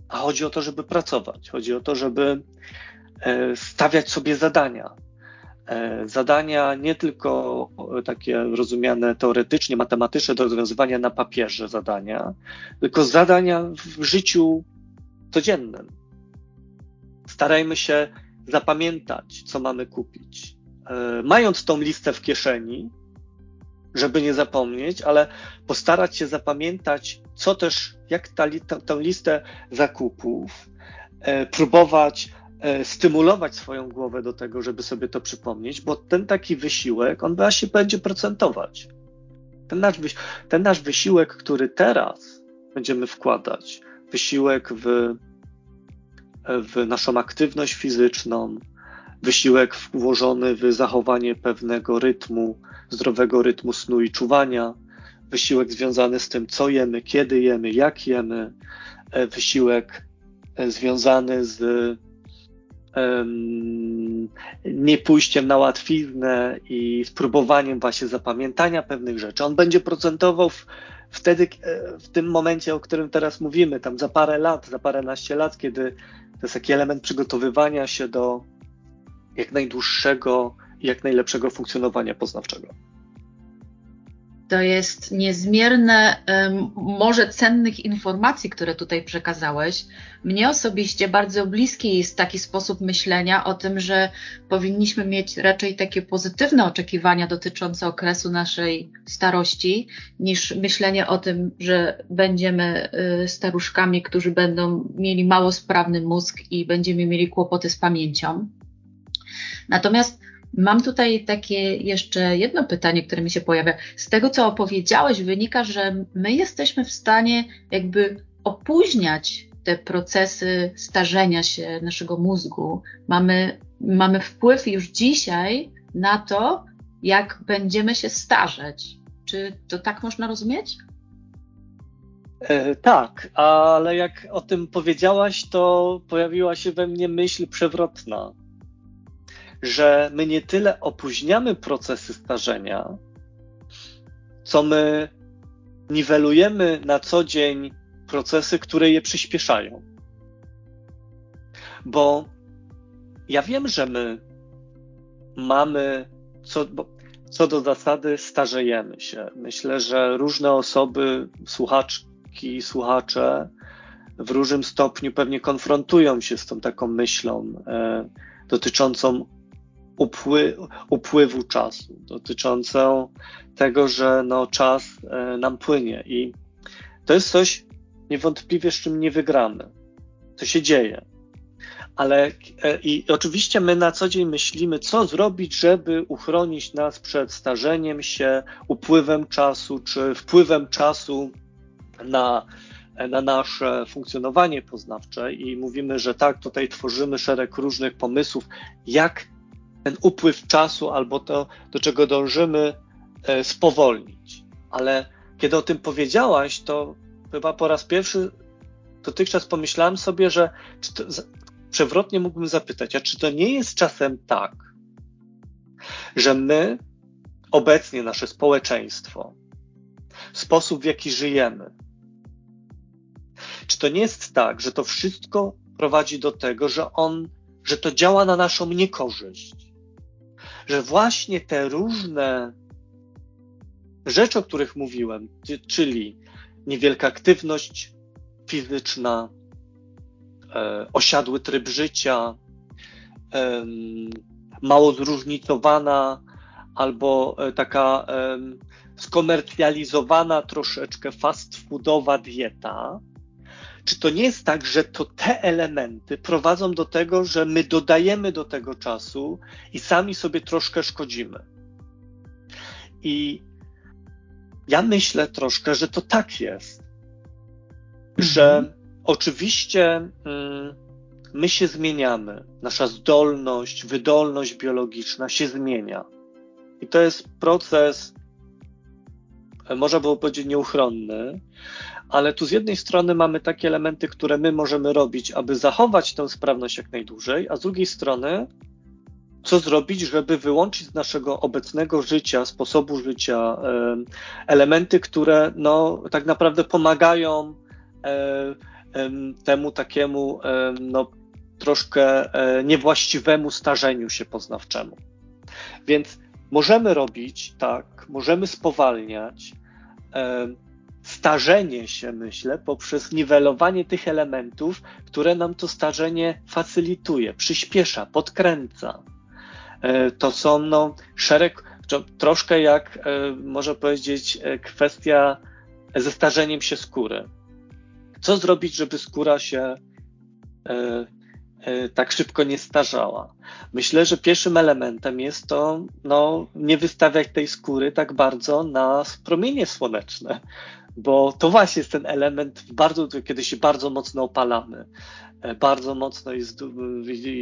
S2: A chodzi o to, żeby pracować, chodzi o to, żeby e, stawiać sobie zadania, E, zadania nie tylko takie rozumiane teoretycznie, matematyczne do rozwiązywania na papierze zadania, tylko zadania w życiu codziennym. Starajmy się zapamiętać, co mamy kupić. E, mając tą listę w kieszeni, żeby nie zapomnieć, ale postarać się zapamiętać, co też, jak ta, tę listę zakupów, e, próbować E, stymulować swoją głowę do tego, żeby sobie to przypomnieć, bo ten taki wysiłek, on właśnie będzie procentować. Ten nasz, ten nasz wysiłek, który teraz będziemy wkładać, wysiłek w, w naszą aktywność fizyczną, wysiłek włożony w zachowanie pewnego rytmu, zdrowego rytmu snu i czuwania, wysiłek związany z tym, co jemy, kiedy jemy, jak jemy, e, wysiłek e, związany z nie pójściem na łatwiznę i spróbowaniem właśnie zapamiętania pewnych rzeczy. On będzie procentował w, wtedy, e, w tym momencie, o którym teraz mówimy, tam za parę lat, za paręnaście lat, kiedy to jest taki element przygotowywania się do jak najdłuższego i jak najlepszego funkcjonowania poznawczego.
S1: To jest niezmierne morze cennych informacji, które tutaj przekazałeś. Mnie osobiście bardzo bliski jest taki sposób myślenia o tym, że powinniśmy mieć raczej takie pozytywne oczekiwania dotyczące okresu naszej starości, niż myślenie o tym, że będziemy y, staruszkami, którzy będą mieli mało sprawny mózg i będziemy mieli kłopoty z pamięcią. Natomiast Mam tutaj takie jeszcze jedno pytanie, które mi się pojawia. Z tego, co opowiedziałeś, wynika, że my jesteśmy w stanie jakby opóźniać te procesy starzenia się naszego mózgu. Mamy, mamy wpływ już dzisiaj na to, jak będziemy się starzeć. Czy to tak można rozumieć?
S2: E, tak, ale jak o tym powiedziałaś, to pojawiła się we mnie myśl przewrotna że my nie tyle opóźniamy procesy starzenia, co my niwelujemy na co dzień procesy, które je przyspieszają. Bo ja wiem, że my mamy, co, co do zasady, starzejemy się. Myślę, że różne osoby, słuchaczki, słuchacze, w różnym stopniu pewnie konfrontują się z tą taką myślą e, dotyczącą upły, upływu czasu, dotyczącą tego, że no, czas e, nam płynie i to jest coś niewątpliwie, z czym nie wygramy. To się dzieje. Ale e, i oczywiście my na co dzień myślimy, co zrobić, żeby uchronić nas przed starzeniem się, upływem czasu, czy wpływem czasu na, na nasze funkcjonowanie poznawcze i mówimy, że tak, tutaj tworzymy szereg różnych pomysłów, jak ten upływ czasu albo to, do czego dążymy, e, spowolnić. Ale kiedy o tym powiedziałaś, to chyba po raz pierwszy dotychczas pomyślałem sobie, że to, przewrotnie mógłbym zapytać, a czy to nie jest czasem tak, że my, obecnie nasze społeczeństwo, sposób w jaki żyjemy, czy to nie jest tak, że to wszystko prowadzi do tego, że on, że to działa na naszą niekorzyść? Że właśnie te różne rzeczy, o których mówiłem, czyli niewielka aktywność fizyczna, e, osiadły tryb życia, mało zróżnicowana albo e, taka skomercjalizowana troszeczkę fast foodowa dieta, czy to nie jest tak, że to te elementy prowadzą do tego, że my dodajemy do tego czasu i sami sobie troszkę szkodzimy? I ja myślę troszkę, że to tak jest, mhm. że oczywiście mm, my się zmieniamy, nasza zdolność, wydolność biologiczna się zmienia. I to jest proces, można było powiedzieć, nieuchronny, ale tu z jednej strony mamy takie elementy, które my możemy robić, aby zachować tę sprawność jak najdłużej, a z drugiej strony, co zrobić, żeby wyłączyć z naszego obecnego życia, sposobu życia elementy, które no, tak naprawdę pomagają temu takiemu no, troszkę e, niewłaściwemu starzeniu się poznawczemu. Więc możemy robić tak, możemy spowalniać e, starzenie się, myślę, poprzez niwelowanie tych elementów, które nam to starzenie facylituje, przyspiesza, podkręca. E, to są no, szereg, troszkę jak e, można powiedzieć, e, kwestia ze starzeniem się skóry. Co zrobić, żeby skóra się tak szybko nie starzała? Myślę, że pierwszym elementem jest to no, nie wystawiać tej skóry tak bardzo na promienie słoneczne, bo to właśnie jest ten element, bardzo, kiedy się bardzo mocno opalamy. E, bardzo mocno jest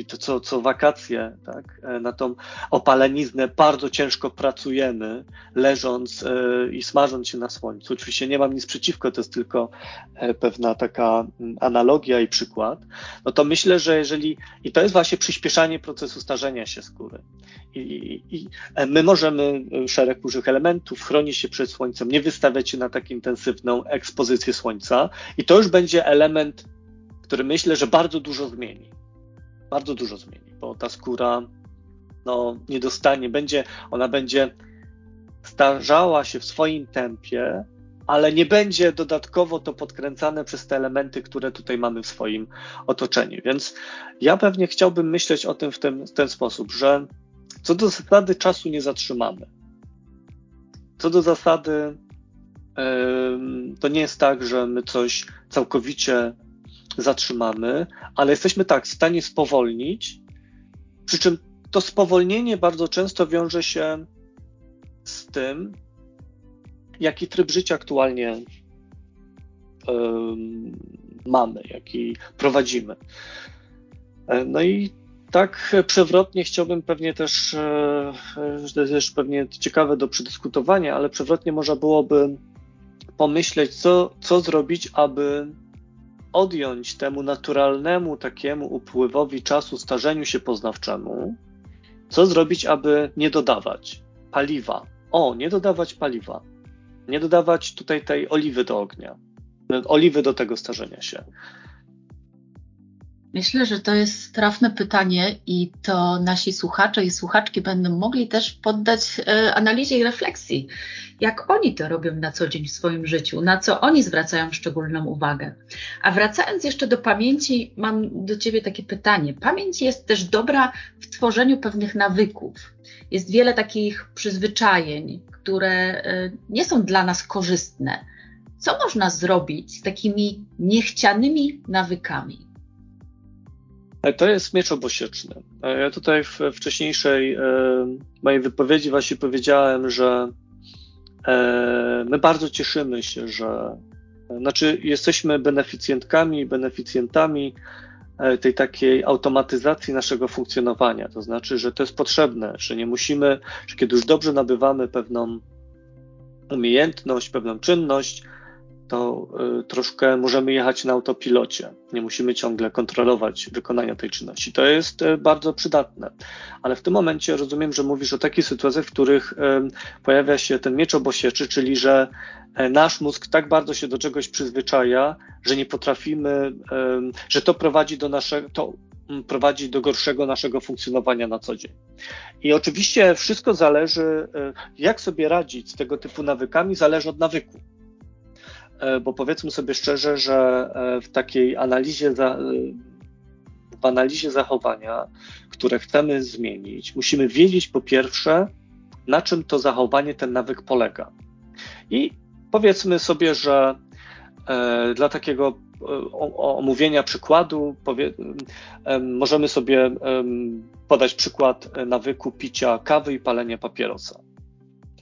S2: to co, co wakacje, tak? E, na tą opaleniznę bardzo ciężko pracujemy, leżąc e, i smażąc się na słońcu. Oczywiście nie mam nic przeciwko, to jest tylko pewna taka analogia i przykład. No to myślę, że jeżeli, i to jest właśnie przyspieszanie procesu starzenia się skóry. I, i, i my możemy szereg różnych elementów chronić się przed słońcem, nie wystawiać się na tak intensywną ekspozycję słońca, i to już będzie element który myślę, że bardzo dużo zmieni. Bardzo dużo zmieni, bo ta skóra no, nie dostanie, będzie, ona będzie starzała się w swoim tempie, ale nie będzie dodatkowo to podkręcane przez te elementy, które tutaj mamy w swoim otoczeniu. Więc ja pewnie chciałbym myśleć o tym w ten, w ten sposób, że co do zasady czasu nie zatrzymamy. Co do zasady, to nie jest tak, że my coś całkowicie zatrzymamy, ale jesteśmy tak w stanie spowolnić, przy czym to spowolnienie bardzo często wiąże się z tym, jaki tryb życia aktualnie mamy, jaki prowadzimy. E, no i tak przewrotnie chciałbym pewnie też, e, to jest też pewnie ciekawe do przedyskutowania, ale przewrotnie można byłoby pomyśleć, co, co zrobić, aby odjąć temu naturalnemu takiemu upływowi czasu, starzeniu się poznawczemu, co zrobić, aby nie dodawać paliwa. O, nie dodawać paliwa. Nie dodawać tutaj tej oliwy do ognia. Oliwy do tego starzenia się.
S1: Myślę, że to jest trafne pytanie i to nasi słuchacze i słuchaczki będą mogli też poddać e, analizie i refleksji, jak oni to robią na co dzień w swoim życiu, na co oni zwracają szczególną uwagę. A wracając jeszcze do pamięci, mam do Ciebie takie pytanie. Pamięć jest też dobra w tworzeniu pewnych nawyków. Jest wiele takich przyzwyczajeń, które e, nie są dla nas korzystne. Co można zrobić z takimi niechcianymi nawykami?
S2: E, to jest miecz obosieczny. E, ja tutaj w wcześniejszej e, mojej wypowiedzi właśnie powiedziałem, że my bardzo cieszymy się, że znaczy jesteśmy beneficjentkami, beneficjentami tej takiej automatyzacji naszego funkcjonowania. To znaczy, że to jest potrzebne, że nie musimy, że kiedy już dobrze nabywamy pewną umiejętność, pewną czynność, to y, troszkę możemy jechać na autopilocie. Nie musimy ciągle kontrolować wykonania tej czynności. To jest y, bardzo przydatne. Ale w tym momencie rozumiem, że mówisz o takich sytuacjach, w których y, pojawia się ten miecz obosieczy, czyli że e, nasz mózg tak bardzo się do czegoś przyzwyczaja, że nie potrafimy, że to prowadzi do naszego, to mm, prowadzi do gorszego naszego funkcjonowania na co dzień. I oczywiście wszystko zależy, jak sobie radzić z tego typu nawykami, zależy od nawyku. E, bo powiedzmy sobie szczerze, że e, w takiej analizie, e, w analizie zachowania, które chcemy zmienić, musimy wiedzieć po pierwsze, na czym to zachowanie, ten nawyk polega. I powiedzmy sobie, że dla takiego omówienia przykładu powie, możemy sobie podać przykład nawyku picia kawy i palenia papierosa.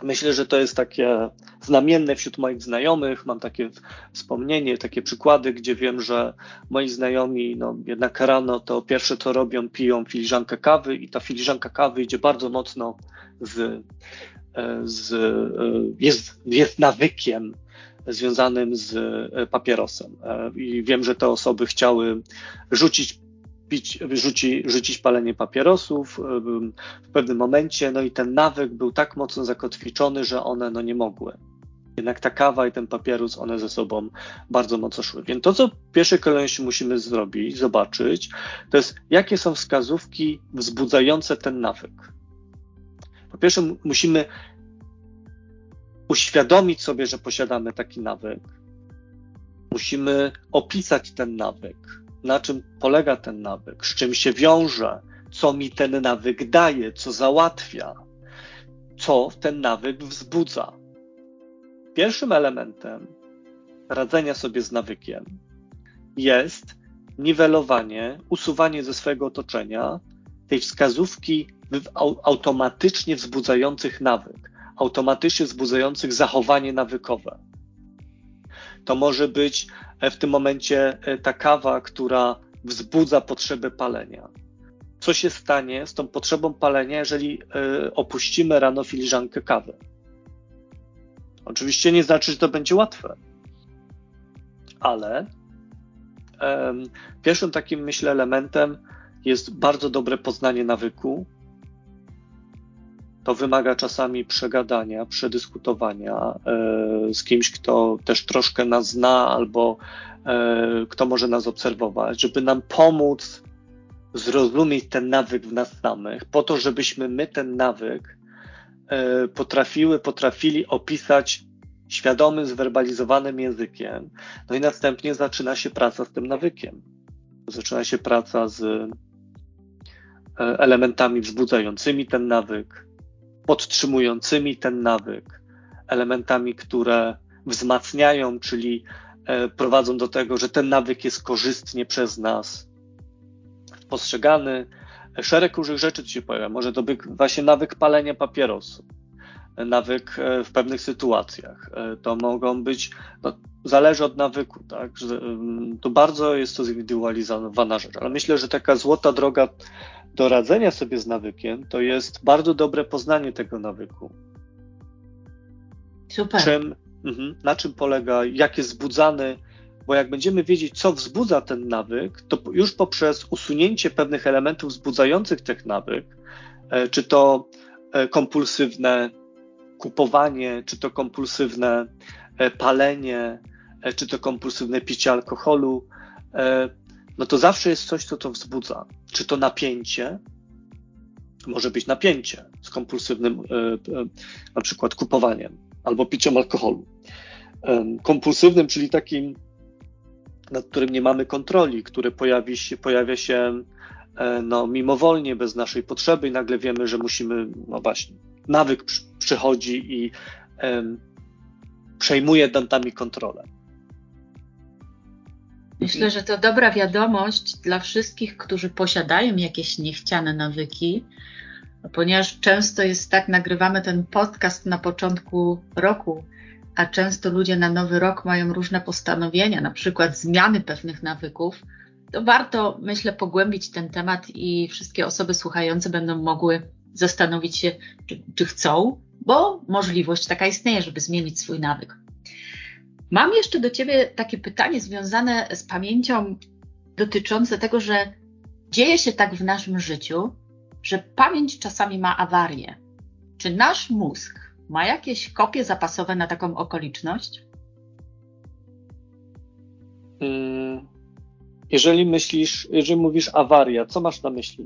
S2: Myślę, że to jest takie znamienne wśród moich znajomych. Mam takie wspomnienie, takie przykłady, gdzie wiem, że moi znajomi no, jednak rano to pierwsze co robią, piją filiżankę kawy i ta filiżanka kawy idzie bardzo mocno z, e, z e, jest, jest nawykiem związanym z e, papierosem. I wiem, że te osoby chciały rzucić pić, rzuci, rzucić palenie papierosów w pewnym momencie, no i ten nawyk był tak mocno zakotwiczony, że one no nie mogły. Jednak ta kawa i ten papierus, one ze sobą bardzo mocno szły. Więc to, co w pierwszej kolejności musimy zrobić, zobaczyć, to jest, jakie są wskazówki wzbudzające ten nawyk. Po pierwsze, musimy uświadomić sobie, że posiadamy taki nawyk. Musimy opisać ten nawyk, na czym polega ten nawyk, z czym się wiąże, co mi ten nawyk daje, co załatwia, co ten nawyk wzbudza. Pierwszym elementem radzenia sobie z nawykiem jest niwelowanie, usuwanie ze swojego otoczenia tej wskazówki automatycznie wzbudzających nawyk, automatycznie wzbudzających zachowanie nawykowe. To może być w tym momencie e, ta kawa, która wzbudza potrzebę palenia. Co się stanie z tą potrzebą palenia, jeżeli e, opuścimy rano filiżankę kawy? Oczywiście nie znaczy, że to będzie łatwe, ale pierwszym takim, myślę, elementem jest bardzo dobre poznanie nawyku. To wymaga czasami przegadania, przedyskutowania e, z kimś, kto też troszkę nas zna albo e, kto może nas obserwować, żeby nam pomóc zrozumieć ten nawyk w nas samych, po to, żebyśmy my ten nawyk e, potrafiły, potrafili opisać świadomym, zwerbalizowanym językiem. No i następnie zaczyna się praca z tym nawykiem. Zaczyna się praca z elementami wzbudzającymi ten nawyk, podtrzymującymi ten nawyk, elementami, które wzmacniają, czyli e, prowadzą do tego, że ten nawyk jest korzystnie przez nas postrzegany. Szereg różnych rzeczy się pojawia. Może to być właśnie nawyk palenia papierosu nawyk e, w pewnych sytuacjach. E, to mogą być, no, zależy od nawyku, tak? Mm, to bardzo jest to zindywidualizowana rzecz, ale myślę, że taka złota droga do radzenia sobie z nawykiem to jest bardzo dobre poznanie tego nawyku.
S1: Super.
S2: Czym, mhm, na czym polega, jak jest wzbudzany, bo jak będziemy wiedzieć, co wzbudza ten nawyk, to już poprzez usunięcie pewnych elementów wzbudzających ten nawyk, e, czy to kompulsywne kupowanie, czy to kompulsywne e, palenie, e, czy to kompulsywne picie alkoholu, e, no to zawsze jest coś, co to wzbudza. Czy to napięcie, może być napięcie z kompulsywnym na przykład kupowaniem albo piciem alkoholu. Kompulsywnym, czyli takim, nad którym nie mamy kontroli, który pojawi się, pojawia się no, mimowolnie, bez naszej potrzeby i nagle wiemy, że musimy, no właśnie, nawyk przychodzi i um, przejmuje nad kontrolę.
S1: Myślę, że to dobra wiadomość dla wszystkich, którzy posiadają jakieś niechciane nawyki, ponieważ często jest tak, nagrywamy ten podcast na początku roku, a często ludzie na nowy rok mają różne postanowienia, na przykład zmiany pewnych nawyków. To warto, myślę, pogłębić ten temat i wszystkie osoby słuchające będą mogły zastanowić się, czy, czy chcą, bo możliwość taka istnieje, żeby zmienić swój nawyk. Mam jeszcze do Ciebie takie pytanie związane z pamięcią dotyczące tego, że dzieje się tak w naszym życiu, że pamięć czasami ma awarię. Czy nasz mózg ma jakieś kopie zapasowe na taką okoliczność?
S2: Mm, jeżeli myślisz, jeżeli mówisz awaria, co masz na myśli?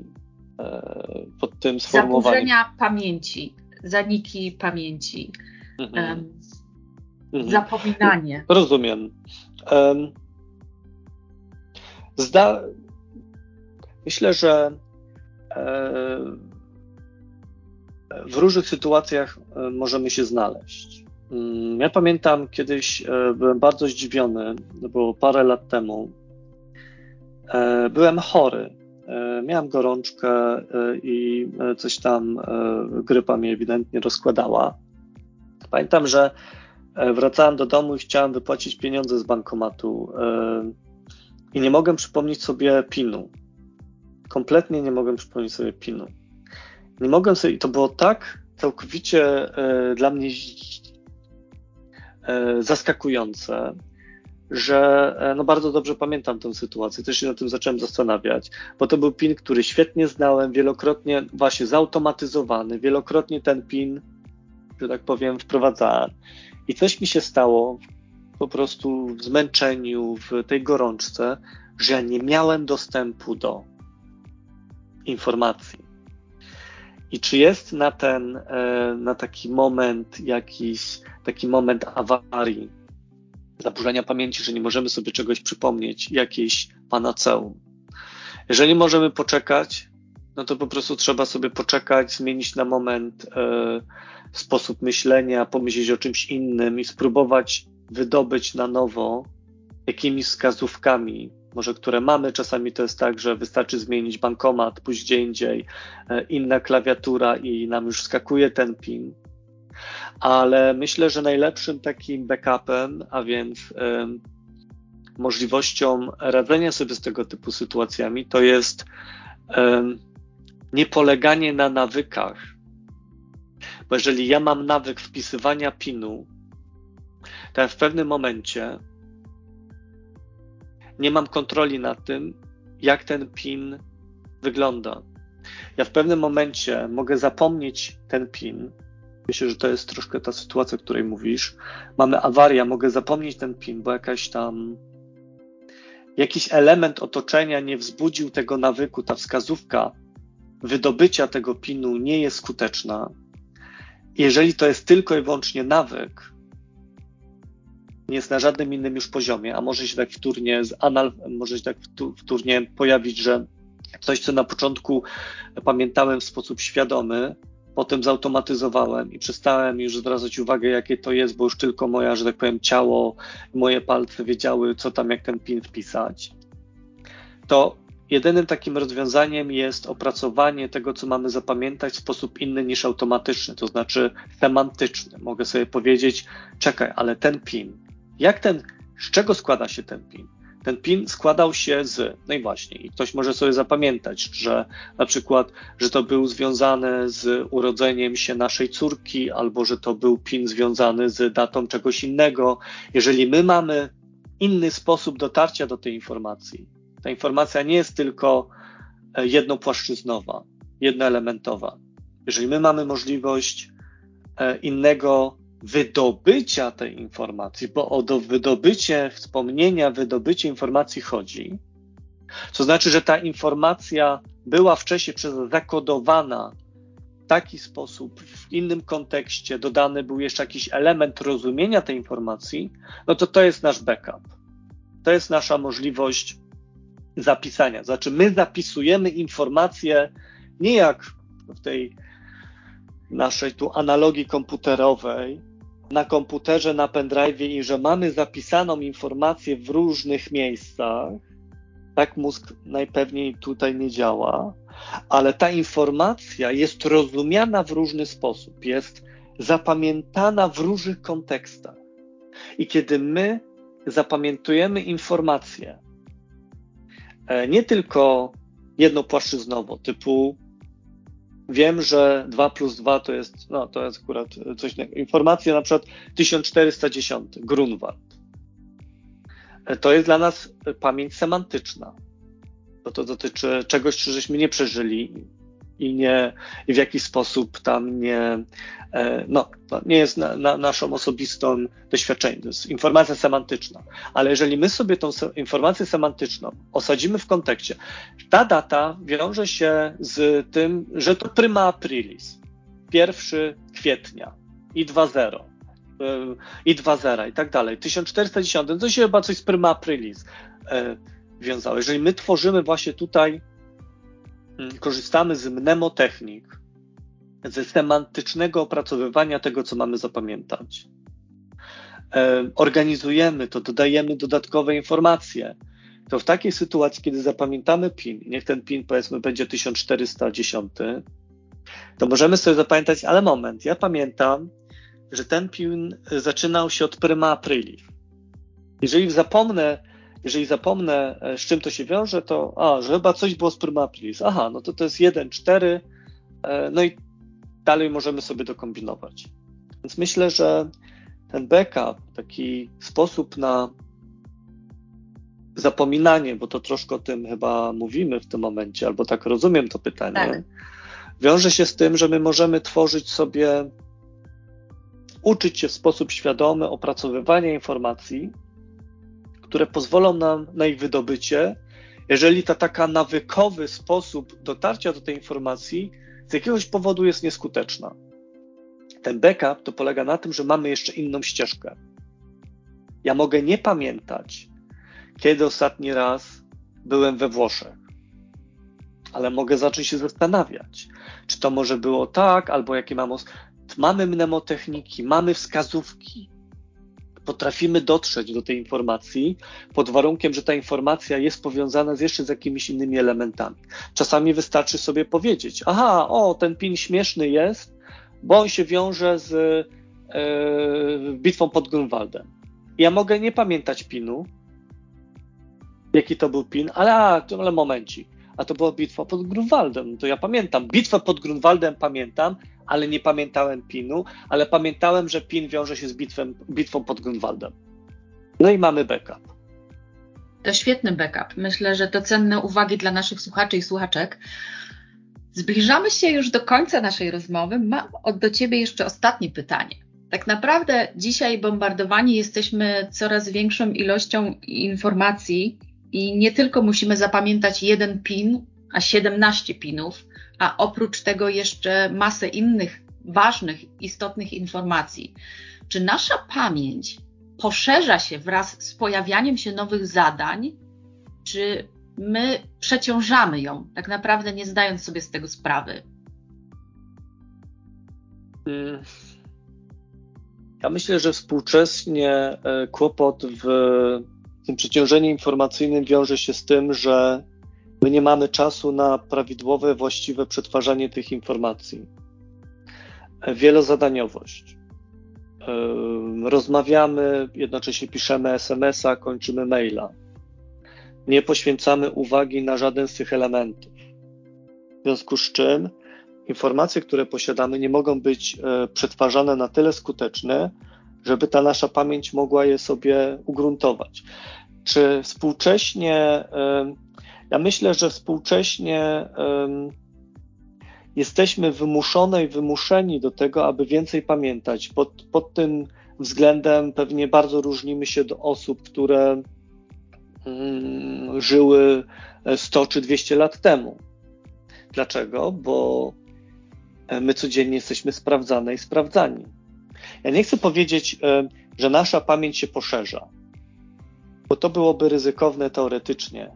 S2: E, pod tym sformułowaniem.
S1: Zaburzenia pamięci, zaniki pamięci, mhm. Um, zapominanie.
S2: Rozumiem. Um, zda... Myślę, że e, w różnych sytuacjach e, możemy się znaleźć. Mm, ja pamiętam kiedyś byłem bardzo zdziwiony, to było parę lat temu. Byłem chory E, miałem gorączkę e, i e, coś tam grypa mnie ewidentnie rozkładała. Pamiętam, że wracałem do domu i chciałem wypłacić pieniądze z bankomatu i nie mogłem przypomnieć sobie PIN-u. Kompletnie nie mogłem przypomnieć sobie PIN-u. Nie mogłem sobie, i to było tak całkowicie dla mnie zaskakujące, że e, no bardzo dobrze pamiętam tę sytuację, też się na tym zacząłem zastanawiać, bo to był PIN, który świetnie znałem, wielokrotnie właśnie zautomatyzowany, wielokrotnie ten PIN, że tak powiem, wprowadzałem. I coś mi się stało po prostu w zmęczeniu, w tej gorączce, że ja nie miałem dostępu do informacji. I czy jest na ten, e, na taki moment jakiś, taki moment awarii, zaburzenia pamięci, że nie możemy sobie czegoś przypomnieć, jakieś panaceum. Jeżeli możemy poczekać, no to po prostu trzeba sobie poczekać, zmienić na moment e, sposób myślenia, pomyśleć o czymś innym i spróbować wydobyć na nowo jakimiś wskazówkami, może które mamy. Czasami to jest tak, że wystarczy zmienić bankomat, pójść gdzie indziej, e, inna klawiatura i nam już skakuje ten PIN. Ale myślę, że najlepszym takim backupem, a więc możliwością radzenia sobie z tego typu sytuacjami, to jest niepoleganie na nawykach. Bo jeżeli ja mam nawyk wpisywania PIN-u, to ja w pewnym momencie nie mam kontroli nad tym, jak ten PIN wygląda. Ja w pewnym momencie mogę zapomnieć ten PIN. Myślę, że to jest troszkę ta sytuacja, o której mówisz. Mamy awarię, mogę zapomnieć ten PIN, bo jakaś tam jakiś element otoczenia nie wzbudził tego nawyku, ta wskazówka wydobycia tego pinu nie jest skuteczna. Jeżeli to jest tylko i wyłącznie nawyk, nie jest na żadnym innym już poziomie, a może się tak wtórnie, anal, może się tak wtórnie pojawić, że coś, co na początku pamiętałem w sposób świadomy, potem zautomatyzowałem i przestałem już zwracać uwagę, jakie to jest, bo już tylko moja, że tak powiem, ciało, moje palce wiedziały, co tam, jak ten pin wpisać. To jedynym takim rozwiązaniem jest opracowanie tego, co mamy zapamiętać w sposób inny niż automatyczny, to znaczy semantyczny. Mogę sobie powiedzieć, czekaj, ale ten pin, jak ten, z czego składa się ten pin? Ten PIN składał się z, no i właśnie, i ktoś może sobie zapamiętać, że na przykład, że to był związany z urodzeniem się naszej córki, albo że to był PIN związany z datą czegoś innego. Jeżeli my mamy inny sposób dotarcia do tej informacji, ta informacja nie jest tylko e, jednopłaszczyznowa, jednoelementowa. Jeżeli my mamy możliwość e, innego wydobycia tej informacji, bo o do wydobycie wspomnienia, wydobycie informacji chodzi, to znaczy, że ta informacja była wcześniej przez zakodowana w taki sposób, w innym kontekście, dodany był jeszcze jakiś element rozumienia tej informacji, no to to jest nasz backup. To jest nasza możliwość zapisania. Znaczy, my zapisujemy informacje nie jak w tej naszej tu analogii komputerowej, na komputerze, na pendrive i że mamy zapisaną informację w różnych miejscach, tak mózg najpewniej tutaj nie działa, ale ta informacja jest rozumiana w różny sposób, jest zapamiętana w różnych kontekstach. I kiedy my zapamiętujemy informację, nie tylko jednopłaszczyznowo, typu Wiem, że 2 plus 2 to jest, no to jest akurat coś. Informacja na przykład 1410, Grunwald. To jest dla nas pamięć semantyczna. Bo to dotyczy czegoś, żeśmy nie przeżyli i, nie, i w jakiś sposób tam nie, e, no, nie jest na, na naszą osobistą doświadczeniem. To jest informacja semantyczna. Ale jeżeli my sobie tą informację semantyczną osadzimy w kontekście, ta data wiąże się z tym, że to prima aprilis, 1 kwietnia i 2.0 e, i 2.0 i tak dalej. 1410, to się chyba coś z prima aprilis e, wiązało. Jeżeli my tworzymy właśnie tutaj korzystamy z mnemotechnik, ze semantycznego opracowywania tego, co mamy zapamiętać. E, organizujemy to, dodajemy dodatkowe informacje. To w takiej sytuacji, kiedy zapamiętamy PIN, niech ten PIN powiedzmy będzie 1410, to możemy sobie zapamiętać, ale moment, ja pamiętam, że ten PIN zaczynał się od prima aprili. Jeżeli zapomnę jeżeli zapomnę, e, z czym to się wiąże, to a, że chyba coś było z prima aprilis. Aha, no to to jest 1, 4, e, no i dalej możemy sobie dokombinować. Więc myślę, że ten backup, taki sposób na zapominanie, bo to troszkę o tym chyba mówimy w tym momencie, albo tak rozumiem to pytanie, tak. wiąże się z tym, że my możemy tworzyć sobie, uczyć się w sposób świadomy opracowywania informacji, które pozwolą nam na ich wydobycie, jeżeli ta taka nawykowy sposób dotarcia do tej informacji z jakiegoś powodu jest nieskuteczna. Ten backup to polega na tym, że mamy jeszcze inną ścieżkę. Ja mogę nie pamiętać, kiedy ostatni raz byłem we Włoszech, ale mogę zacząć się zastanawiać, czy to może było tak, albo jakie mam. Mamy mnemotechniki, mamy wskazówki, potrafimy dotrzeć do tej informacji pod warunkiem, że ta informacja jest powiązana z jeszcze z jakimiś innymi elementami. Czasami wystarczy sobie powiedzieć: Aha, o, ten pin śmieszny jest, bo on się wiąże z e, bitwą pod Grunwaldem. Ja mogę nie pamiętać pinu, jaki to był pin, ale, a, ale momencik. A to była bitwa pod Grunwaldem. No to ja pamiętam. Bitwę pod Grunwaldem pamiętam, ale nie pamiętałem pinu, ale pamiętałem, że pin wiąże się z bitwem, bitwą pod Grunwaldem. No i mamy backup.
S1: To świetny backup. Myślę, że to cenne uwagi dla naszych słuchaczy i słuchaczek. Zbliżamy się już do końca naszej rozmowy. Mam do Ciebie jeszcze ostatnie pytanie. Tak naprawdę dzisiaj bombardowani jesteśmy coraz większą ilością informacji i nie tylko musimy zapamiętać jeden pin, a 17 pinów, a oprócz tego jeszcze masę innych ważnych, istotnych informacji. Czy nasza pamięć poszerza się wraz z pojawianiem się nowych zadań, czy my przeciążamy ją, tak naprawdę nie zdając sobie z tego sprawy?
S2: Ja myślę, że współcześnie e, kłopot w tym przeciążeniu informacyjnym wiąże się z tym, że my nie mamy czasu na prawidłowe, właściwe przetwarzanie tych informacji. Wielozadaniowość. Rozmawiamy, jednocześnie piszemy SMS-a, kończymy maila. Nie poświęcamy uwagi na żaden z tych elementów. W związku z czym informacje, które posiadamy, nie mogą być e, przetwarzane na tyle skuteczne, żeby ta nasza pamięć mogła je sobie ugruntować. Czy współcześnie ja myślę, że współcześnie jesteśmy wymuszone i wymuszeni do tego, aby więcej pamiętać. Pod, pod tym względem pewnie bardzo różnimy się do osób, które um, żyły 100 czy 200 lat temu. Dlaczego? Bo my codziennie jesteśmy sprawdzane i sprawdzani. Ja nie chcę powiedzieć, że nasza pamięć się poszerza, bo to byłoby ryzykowne teoretycznie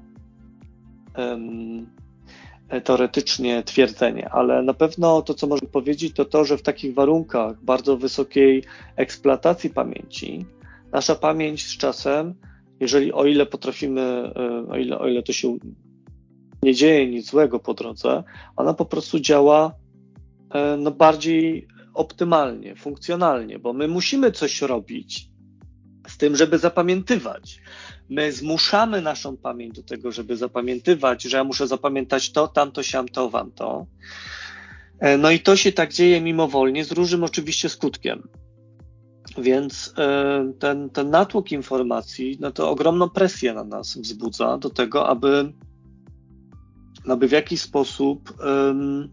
S2: teoretycznie twierdzenie, ale na pewno to, co można powiedzieć, to to, że w takich warunkach bardzo wysokiej eksploatacji pamięci, nasza pamięć z czasem, jeżeli o ile potrafimy, o ile, o ile to się nie dzieje nic złego po drodze, ona po prostu działa no, bardziej optymalnie, funkcjonalnie, bo my musimy coś robić z tym, żeby zapamiętywać my zmuszamy naszą pamięć do tego, żeby zapamiętywać, że ja muszę zapamiętać to, tamto, siam, to, wam to. E, no i to się tak dzieje mimowolnie, z różnym oczywiście skutkiem. Więc e, ten, ten natłok informacji, no to ogromną presję na nas wzbudza do tego, aby, aby w jakiś sposób um,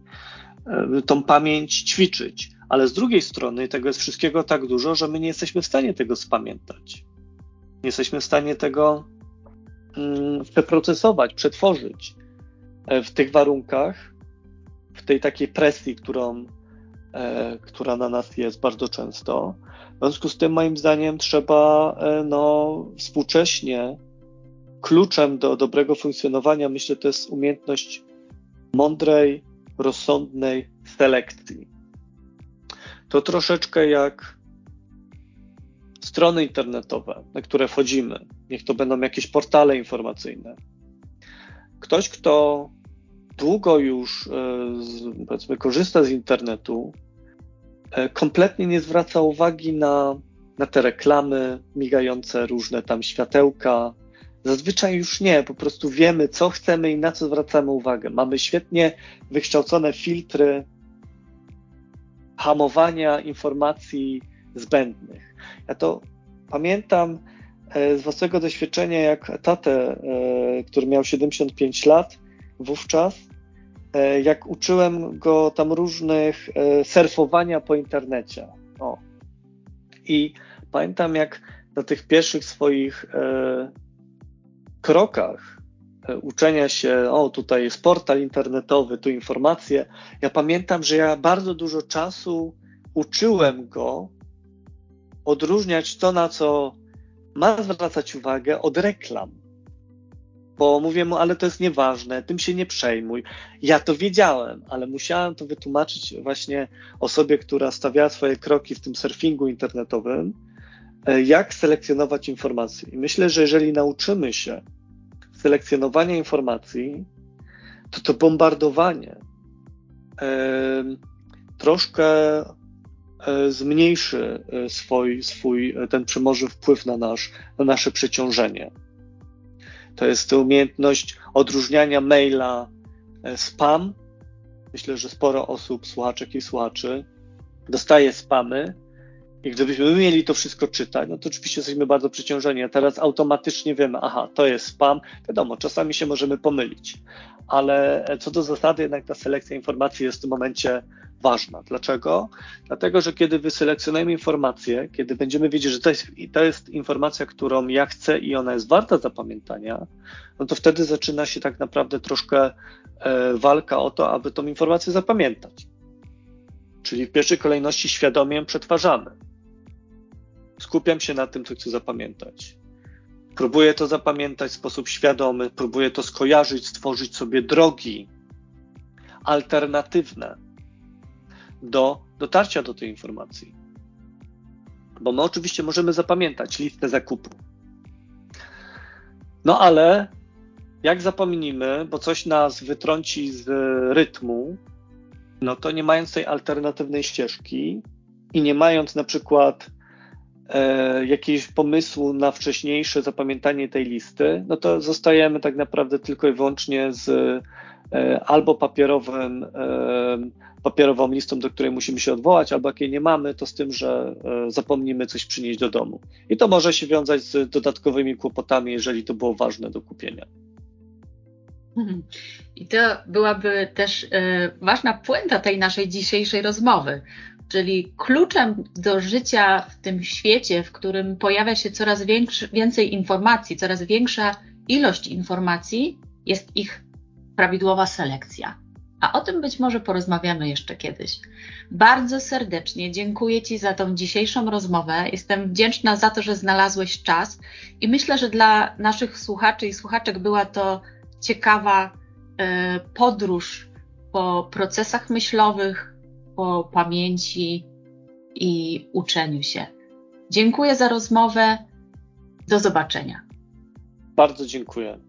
S2: tą pamięć ćwiczyć. Ale z drugiej strony tego jest wszystkiego tak dużo, że my nie jesteśmy w stanie tego spamiętać. Nie jesteśmy w stanie tego mm, przeprocesować, przetworzyć e, w tych warunkach, w tej takiej presji, którą, e, która na nas jest bardzo często. W związku z tym, moim zdaniem, trzeba e, no, współcześnie kluczem do dobrego funkcjonowania, myślę, to jest umiejętność mądrej, rozsądnej selekcji. To troszeczkę jak strony internetowe, na które wchodzimy, niech to będą jakieś portale informacyjne. Ktoś, kto długo już e, powiedzmy korzysta z internetu, e, kompletnie nie zwraca uwagi na, na te reklamy migające, różne tam światełka. Zazwyczaj już nie, po prostu wiemy, co chcemy i na co zwracamy uwagę. Mamy świetnie wykształcone filtry hamowania informacji zbędnych. Ja to pamiętam e, z własnego doświadczenia, jak tatę, e, który miał 75 lat wówczas, e, jak uczyłem go tam różnych surfowania po internecie. O. I pamiętam, jak na tych pierwszych swoich krokach uczenia się, o tutaj jest portal internetowy, tu informacje. Ja pamiętam, że ja bardzo dużo czasu uczyłem go odróżniać to, na co ma zwracać uwagę, od reklam. Bo mówię mu, ale to jest nieważne, tym się nie przejmuj. Ja to wiedziałem, ale musiałem to wytłumaczyć właśnie osobie, która stawiała swoje kroki w tym surfingu internetowym, e, jak selekcjonować informacje. I myślę, że jeżeli nauczymy się selekcjonowania informacji, to to bombardowanie troszkę e, zmniejszy e, swój, swój ten przemoży wpływ na, nasz, na nasze przeciążenie. To jest umiejętność odróżniania maila e, spam. Myślę, że sporo osób, słuchaczek i słuchaczy, dostaje spamy i gdybyśmy mieli to wszystko czytać, no to oczywiście jesteśmy bardzo przeciążeni. A teraz automatycznie wiemy, aha, to jest spam. Wiadomo, czasami się możemy pomylić, ale co do zasady, jednak ta selekcja informacji jest w tym momencie ważna. Dlaczego? Dlatego, że kiedy wyselekcjonujemy informację, kiedy będziemy wiedzieć, że to jest, to jest informacja, którą ja chcę i ona jest warta zapamiętania, no to wtedy zaczyna się tak naprawdę troszkę e, walka o to, aby tą informację zapamiętać. Czyli w pierwszej kolejności świadomie przetwarzamy. Skupiam się na tym, co chcę zapamiętać. Próbuję to zapamiętać w sposób świadomy, próbuję to skojarzyć, stworzyć sobie drogi alternatywne do dotarcia do tej informacji. Bo my oczywiście możemy zapamiętać listę zakupu. No ale jak zapomnimy, bo coś nas wytrąci z rytmu, no to nie mając tej alternatywnej ścieżki i nie mając na przykład e, jakiegoś pomysłu na wcześniejsze zapamiętanie tej listy, no to zostajemy tak naprawdę tylko i wyłącznie z e, albo papierowym, e, papierową listą, do której musimy się odwołać, albo jakiej nie mamy, to z tym, że e, zapomnimy coś przynieść do domu. I to może się wiązać z dodatkowymi kłopotami, jeżeli to było ważne do kupienia.
S1: Mhm. I to byłaby też ważna puenta tej naszej dzisiejszej rozmowy. Czyli kluczem do życia w tym świecie, w którym pojawia się coraz większy, więcej informacji, coraz większa ilość informacji, jest ich prawidłowa selekcja. A o tym być może porozmawiamy jeszcze kiedyś. Bardzo serdecznie dziękuję Ci za tą dzisiejszą rozmowę. Jestem wdzięczna za to, że znalazłeś czas i myślę, że dla naszych słuchaczy i słuchaczek była to ciekawa e, podróż po procesach myślowych, po pamięci i uczeniu się. Dziękuję za rozmowę. Do zobaczenia.
S2: Bardzo dziękuję.